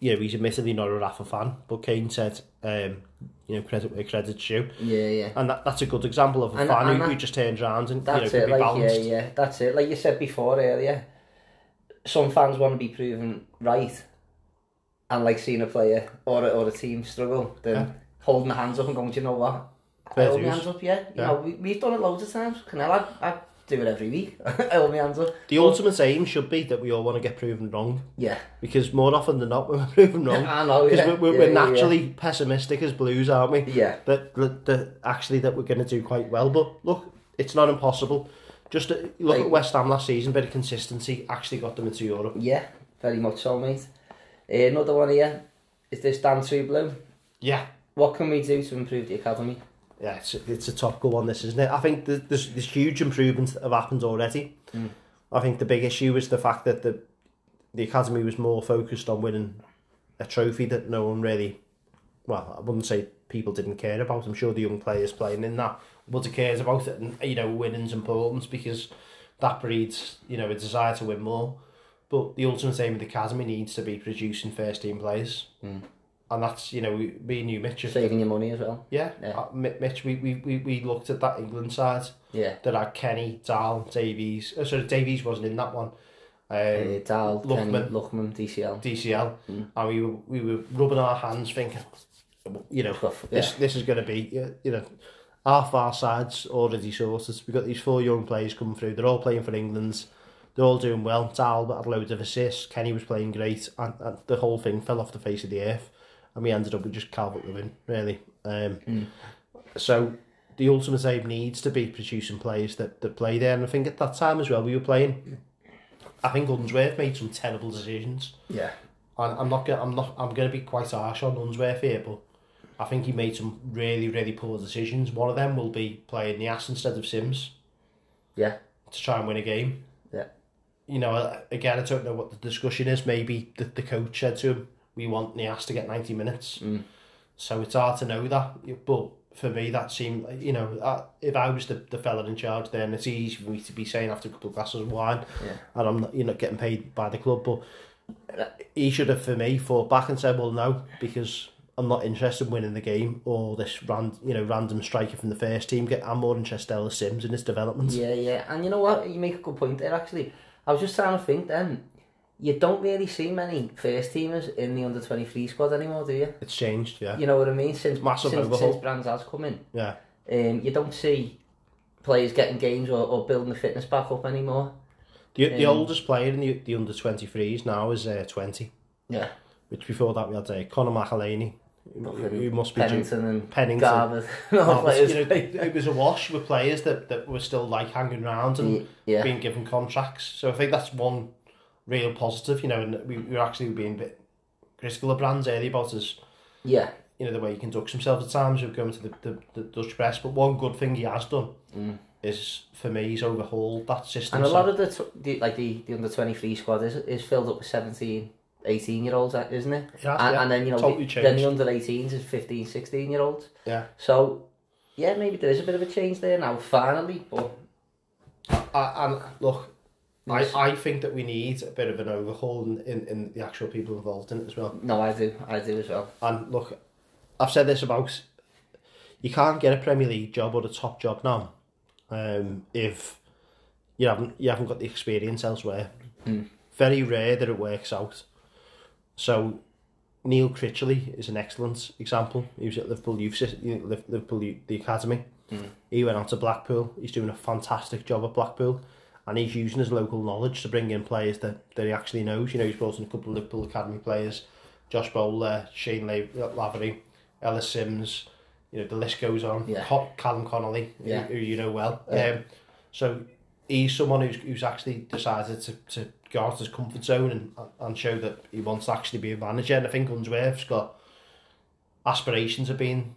you know, he's admittedly not a Rafa fan, but Kane said, um, you know, credit where credit's due, Yeah, yeah. and that, that's a good example of a And- fan and who, who just turns around and That's you know it, be like balanced. yeah, yeah, that's it. Like you said before earlier, some fans want to be proven right, and like seeing a player or a, or a team struggle, then Yeah. holding the hands up and going, do you know what? I hold my hands up, yeah. You yeah. know, we, we've done it loads of times. Canelo, I, I do it every week. I hold my hands up. The ultimate aim should be that we all want to get proven wrong. Yeah. Because more often than not, we're proven wrong. I know, Because yeah. we're, we're, yeah, we're naturally yeah. pessimistic as blues, aren't we? Yeah. That, that, that actually that we're going to do quite well. But look, it's not impossible. Just uh, look like, at West Ham last season, bit of consistency, actually got them into Europe. Yeah, very much so, mate. Uh, another one here. Is this Dan True Blue? Yeah. What can we do to improve the academy? Yeah, it's it's a topical one. This isn't it? I think there's there's, huge improvements that have happened already. Mm. I think the big issue is the fact that the the academy was more focused on winning a trophy that no one really. Well, I wouldn't say people didn't care about. I'm sure the young players playing in that would have cared about it, and you know, winning's important because that breeds you know a desire to win more. But the ultimate aim of the academy needs to be producing first team players, Mm. And that's you know we, me and you, Mitch. have- Saving your money as well. yeah, Yeah. Uh, Mitch, we, we, we, we looked at that England side Yeah. that had Kenny, Dal, Davies. Oh, sorry, Davies wasn't in that one. Um, Uh, Dal, Kenny, Lookman. Lookman, DCL. DCL, Mm. and we were we were rubbing our hands, thinking, you know, Tough, this this is going to be, you know, half our sides already sorted. We've got these four young players coming through. They're all playing for England. They're all doing well. Dal had loads of assists. Kenny was playing great, and, and the whole thing fell off the face of the earth. And we ended up with just Calvert Lewin, really. Um, Mm. So the ultimate aim needs to be producing players that, that play there. And I think at that time as well, we were playing. I think Unsworth made some terrible decisions. Yeah. And I'm not gonna, I'm not I'm to be quite harsh on Unsworth here, but I think he made some really really poor decisions. One of them will be playing Niasse instead of Simms Yeah. to try and win a game. Yeah. You know, again, I don't know what the discussion is. Maybe the, the coach said to him, "We want Niasse to get ninety minutes." Mm. So it's hard to know that. But for me, that seemed, you know, if I was the, the fella in charge, then it's easy for me to be saying after a couple of glasses of wine, Yeah. and I'm not, you're not getting paid by the club. But he should have, for me, fought back and said, "Well, no, because." I'm not interested in winning the game or this ran, you know, random striker from the first team. Get, I'm more interested in Ellis Simms and his development. Yeah, yeah. And you know what? You make a good point there, actually. I was just trying to think then. You don't really see many first teamers in the under 23 squad anymore, do you? It's changed, yeah. You know what I mean? Since Massive since, overhaul. since Brands has come in, Yeah. um, you don't see players getting games or, or building the fitness back up anymore. The, the Um, oldest player in the, the under 23s now is uh, 20, Yeah, which before that we had uh, Conor McAleny, who, who must be due- Pennington and Pennington. Garbutt. and Oh, players. you know, it was a wash with players that, that were still like hanging around and yeah, being given contracts. So I think that's one real positive, you know, and we, we were actually being a bit critical of Brands early about his, yeah, you know, the way he conducts himself at times with going to the, the, the Dutch press. But one good thing he has done Mm. is, for me, he's overhauled that system. and a So- lot of the, tw- the like the, the under 23 squad is is filled up with 17, 18 year olds, isn't it? Has, and, yeah. and then you know Totally the, then the under 18s is 15, 16 year olds. Yeah. So yeah, maybe there is a bit of a change there now. Finally, but I, and look, Yes. I, I think that we need a bit of an overhaul in, in, in the actual people involved in it as well. no, I do, I do as well. And look, I've said this about you can't get a Premier League job or a top job now um, if you haven't you haven't got the experience elsewhere. Hmm. Very rare that it works out. So Neil Critchley is an excellent example. He was at Liverpool Youth Sys- you know, Liverpool the academy. Mm. He went on to Blackpool. He's doing a fantastic job at Blackpool. And he's using his local knowledge to bring in players that, that he actually knows. You know, he's brought in a couple of Liverpool Academy players, Josh Bowler, Shane La- Lavery, Ellis Simms, you know, the list goes on. Yeah. Callum Connolly, who- Yeah. who, you know well. Yeah. Um, so he's someone who's, who's actually decided to, to go out of his comfort zone and, and show that he wants to actually be a manager. And I think Unsworth's got aspirations of being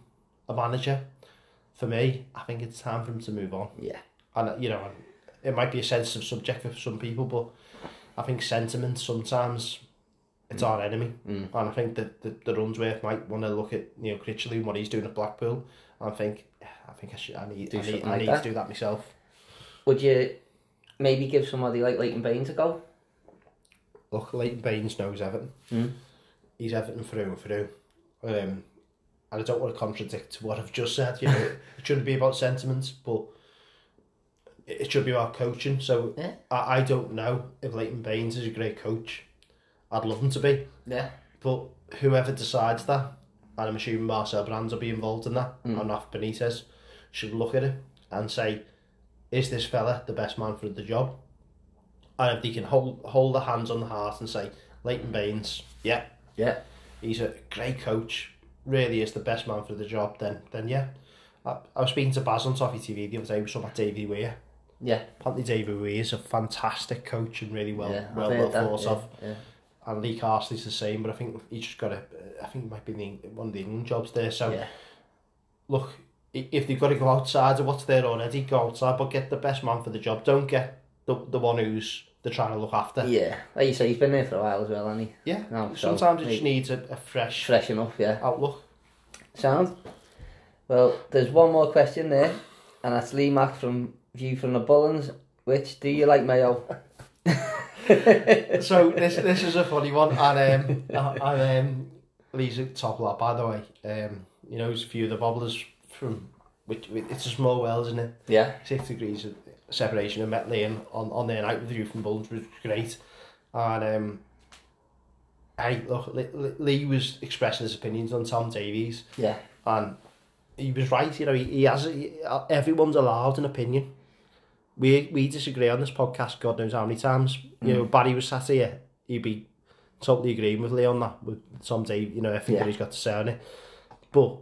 a manager. For me, I think it's time for him to move on. Yeah, And, you know, it might be a sensitive subject for some people, but I think sentiment sometimes it's our enemy. Mm. And I think that the, the Unsworth might want to look at Neil Critchley and what he's doing at Blackpool and think, I think I should, I need, Do I need, something I need that." to do that myself. would you maybe give somebody like Leighton Baines a go? Look, Leighton Baines knows Everton. Mm. He's Everton through and through. Um, and I don't want to contradict what I've just said. You know, it shouldn't be about sentiments, but it should be about coaching. So Yeah. I, I don't know if Leighton Baines is a great coach. I'd love him to be. Yeah, But whoever decides that, and I'm assuming Marcel Brands will be involved in that, Mm. and Rafa Benitez, should look at it and say, is this fella the best man for the job? And if they can hold hold their hands on the heart and say, Leighton Baines, yeah, yeah, he's a great coach, really is the best man for the job, then then yeah. I, I was speaking to Baz on Toffee TV the other day, we saw about Davey Weir. Yeah, Apparently Weir is a fantastic coach and really well, yeah. Well, well thought of. Yeah. And Lee Carsley's the same, but I think he's just got a, I think it might be the, one of the England jobs there. So yeah. look, if they've got to go outside of what's there already, go outside, but get the best man for the job. Don't get the the one who's they're trying to look after. Yeah, like you say, he's been there for a while as well, hasn't he? Yeah. No, so Sometimes it just needs a, a fresh Fresh enough, yeah. outlook. Sound? Well, there's one more question there, and that's Lee Mack from View from the Bullens. Which do you like, Mayo? so this this is a funny one, and um, and um, Lee's a top lad, by the way. Um, you know, a few of the bobblers from which it's a small world, isn't it? Yeah, Six degrees of separation, and met Liam on on their night with you from Bullens, which was great. And um, I look, Lee, Lee was expressing his opinions on Tom Davies, yeah, and he was right. You know, he, he has he, everyone's allowed an opinion. We we disagree on this podcast. God knows how many times. You know, Barry was sat here. He'd be totally agreeing with Lee on that. With day, you know, everything yeah. he's got to say on it. But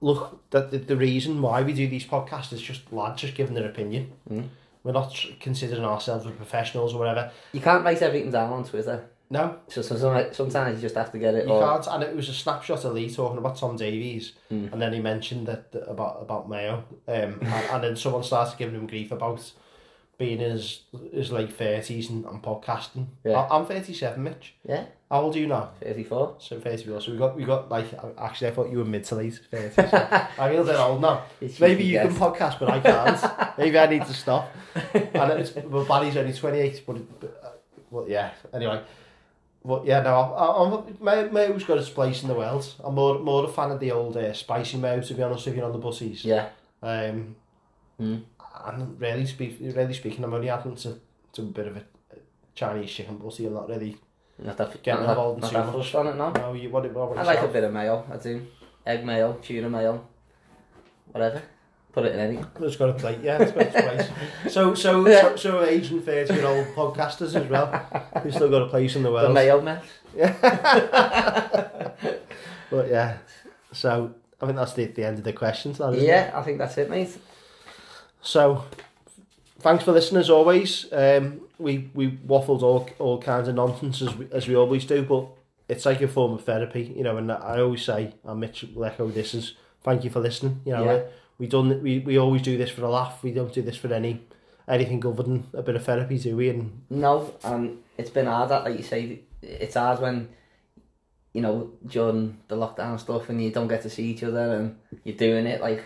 look, that the, the reason why we do these podcasts is just lads just giving their opinion. Mm. We're not considering ourselves as professionals or whatever. you can't write everything down on Twitter. No, So, so sometimes you just have to get it. You or, can't, and it was a snapshot of Lee talking about Tom Davies, Mm. and then he mentioned that, that about about Mayo, um, and, and then someone started giving him grief about being in his his late thirties and, and podcasting. Yeah. I, I'm thirty seven, Mitch. Yeah, How old are you now? 34. So thirty four. So we got we got like actually I thought you were mid to late thirties. So I feel bit old now. Maybe you can podcast, but I can't. Maybe I need to stop. And it's well, Barry's only twenty eight, but, but uh, well, yeah. Anyway, Well, yeah, no, I'm, I'm, who's got a place in the world. I'm more, more a fan of the old uh, spicy mayo, to be honest if you're on the buses. Yeah. Um, mm. And really, speak, really speaking, I'm only adding to, to a bit of a Chinese chicken bussy. I'm not really not that, getting not involved that, in not too much. on it now. No, you, what, what, what I like a bit of mayo, I do. Egg mayo, tuna mayo, whatever. Put it in any. It's got a plate, yeah, it's got place. So, so, so, so Asian 30 year old podcasters as well, who've still got a place in the world. The world. mayo Yeah. But yeah, so I think that's the, the end of the questions. That, isn't it? Yeah, I think that's it, mate. So, thanks for listening as always. Um, we we waffled all all kinds of nonsense as we, as we always do, but it's like a form of therapy, you know. And I always say, and Mitch will echo this is thank you for listening. You know, Yeah. we done we we always do this for a laugh. We don't do this for any anything other than a bit of therapy, do we? And no, and it's been hard. That, like you say, it's hard when you know during the lockdown stuff, and you don't get to see each other, and you're doing it like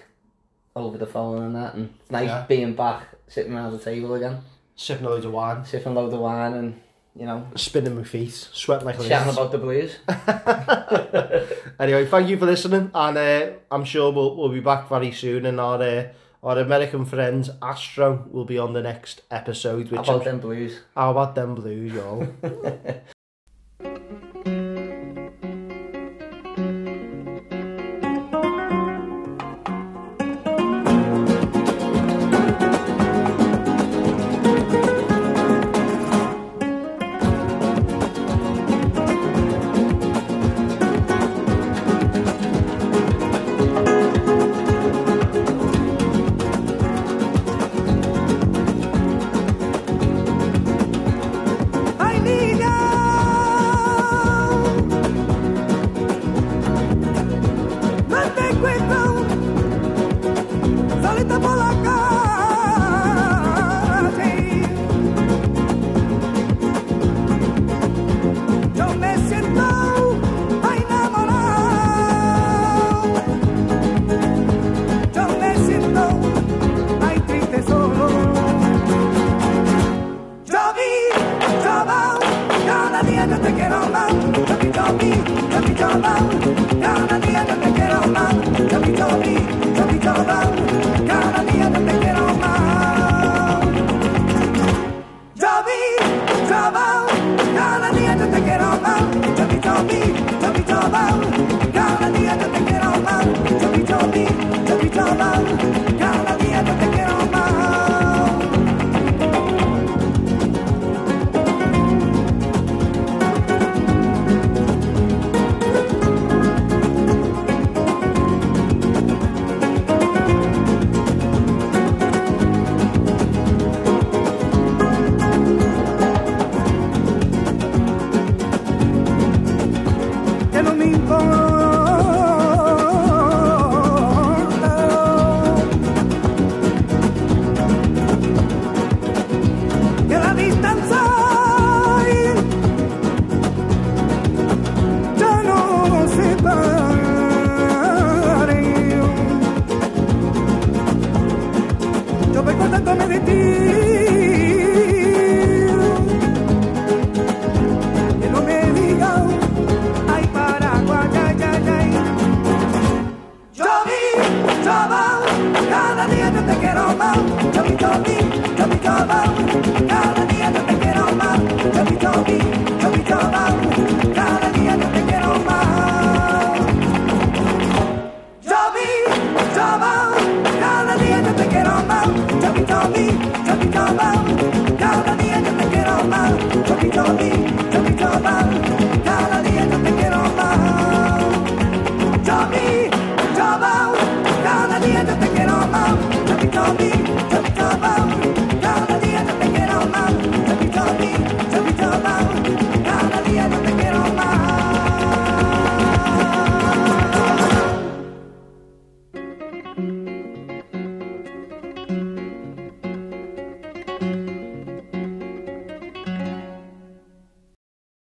over the phone and that. And it's nice yeah. being back, sitting around the table again, sipping a load of wine, sipping a load of wine, and you know, spinning my feet, sweating like a chatting about the blues. Anyway, thank you for listening, and uh, I'm sure we'll, we'll be back very soon. And our uh, our American friends Astro will be on the next episode. Which about I'm- them blues. how about them blues, y'all?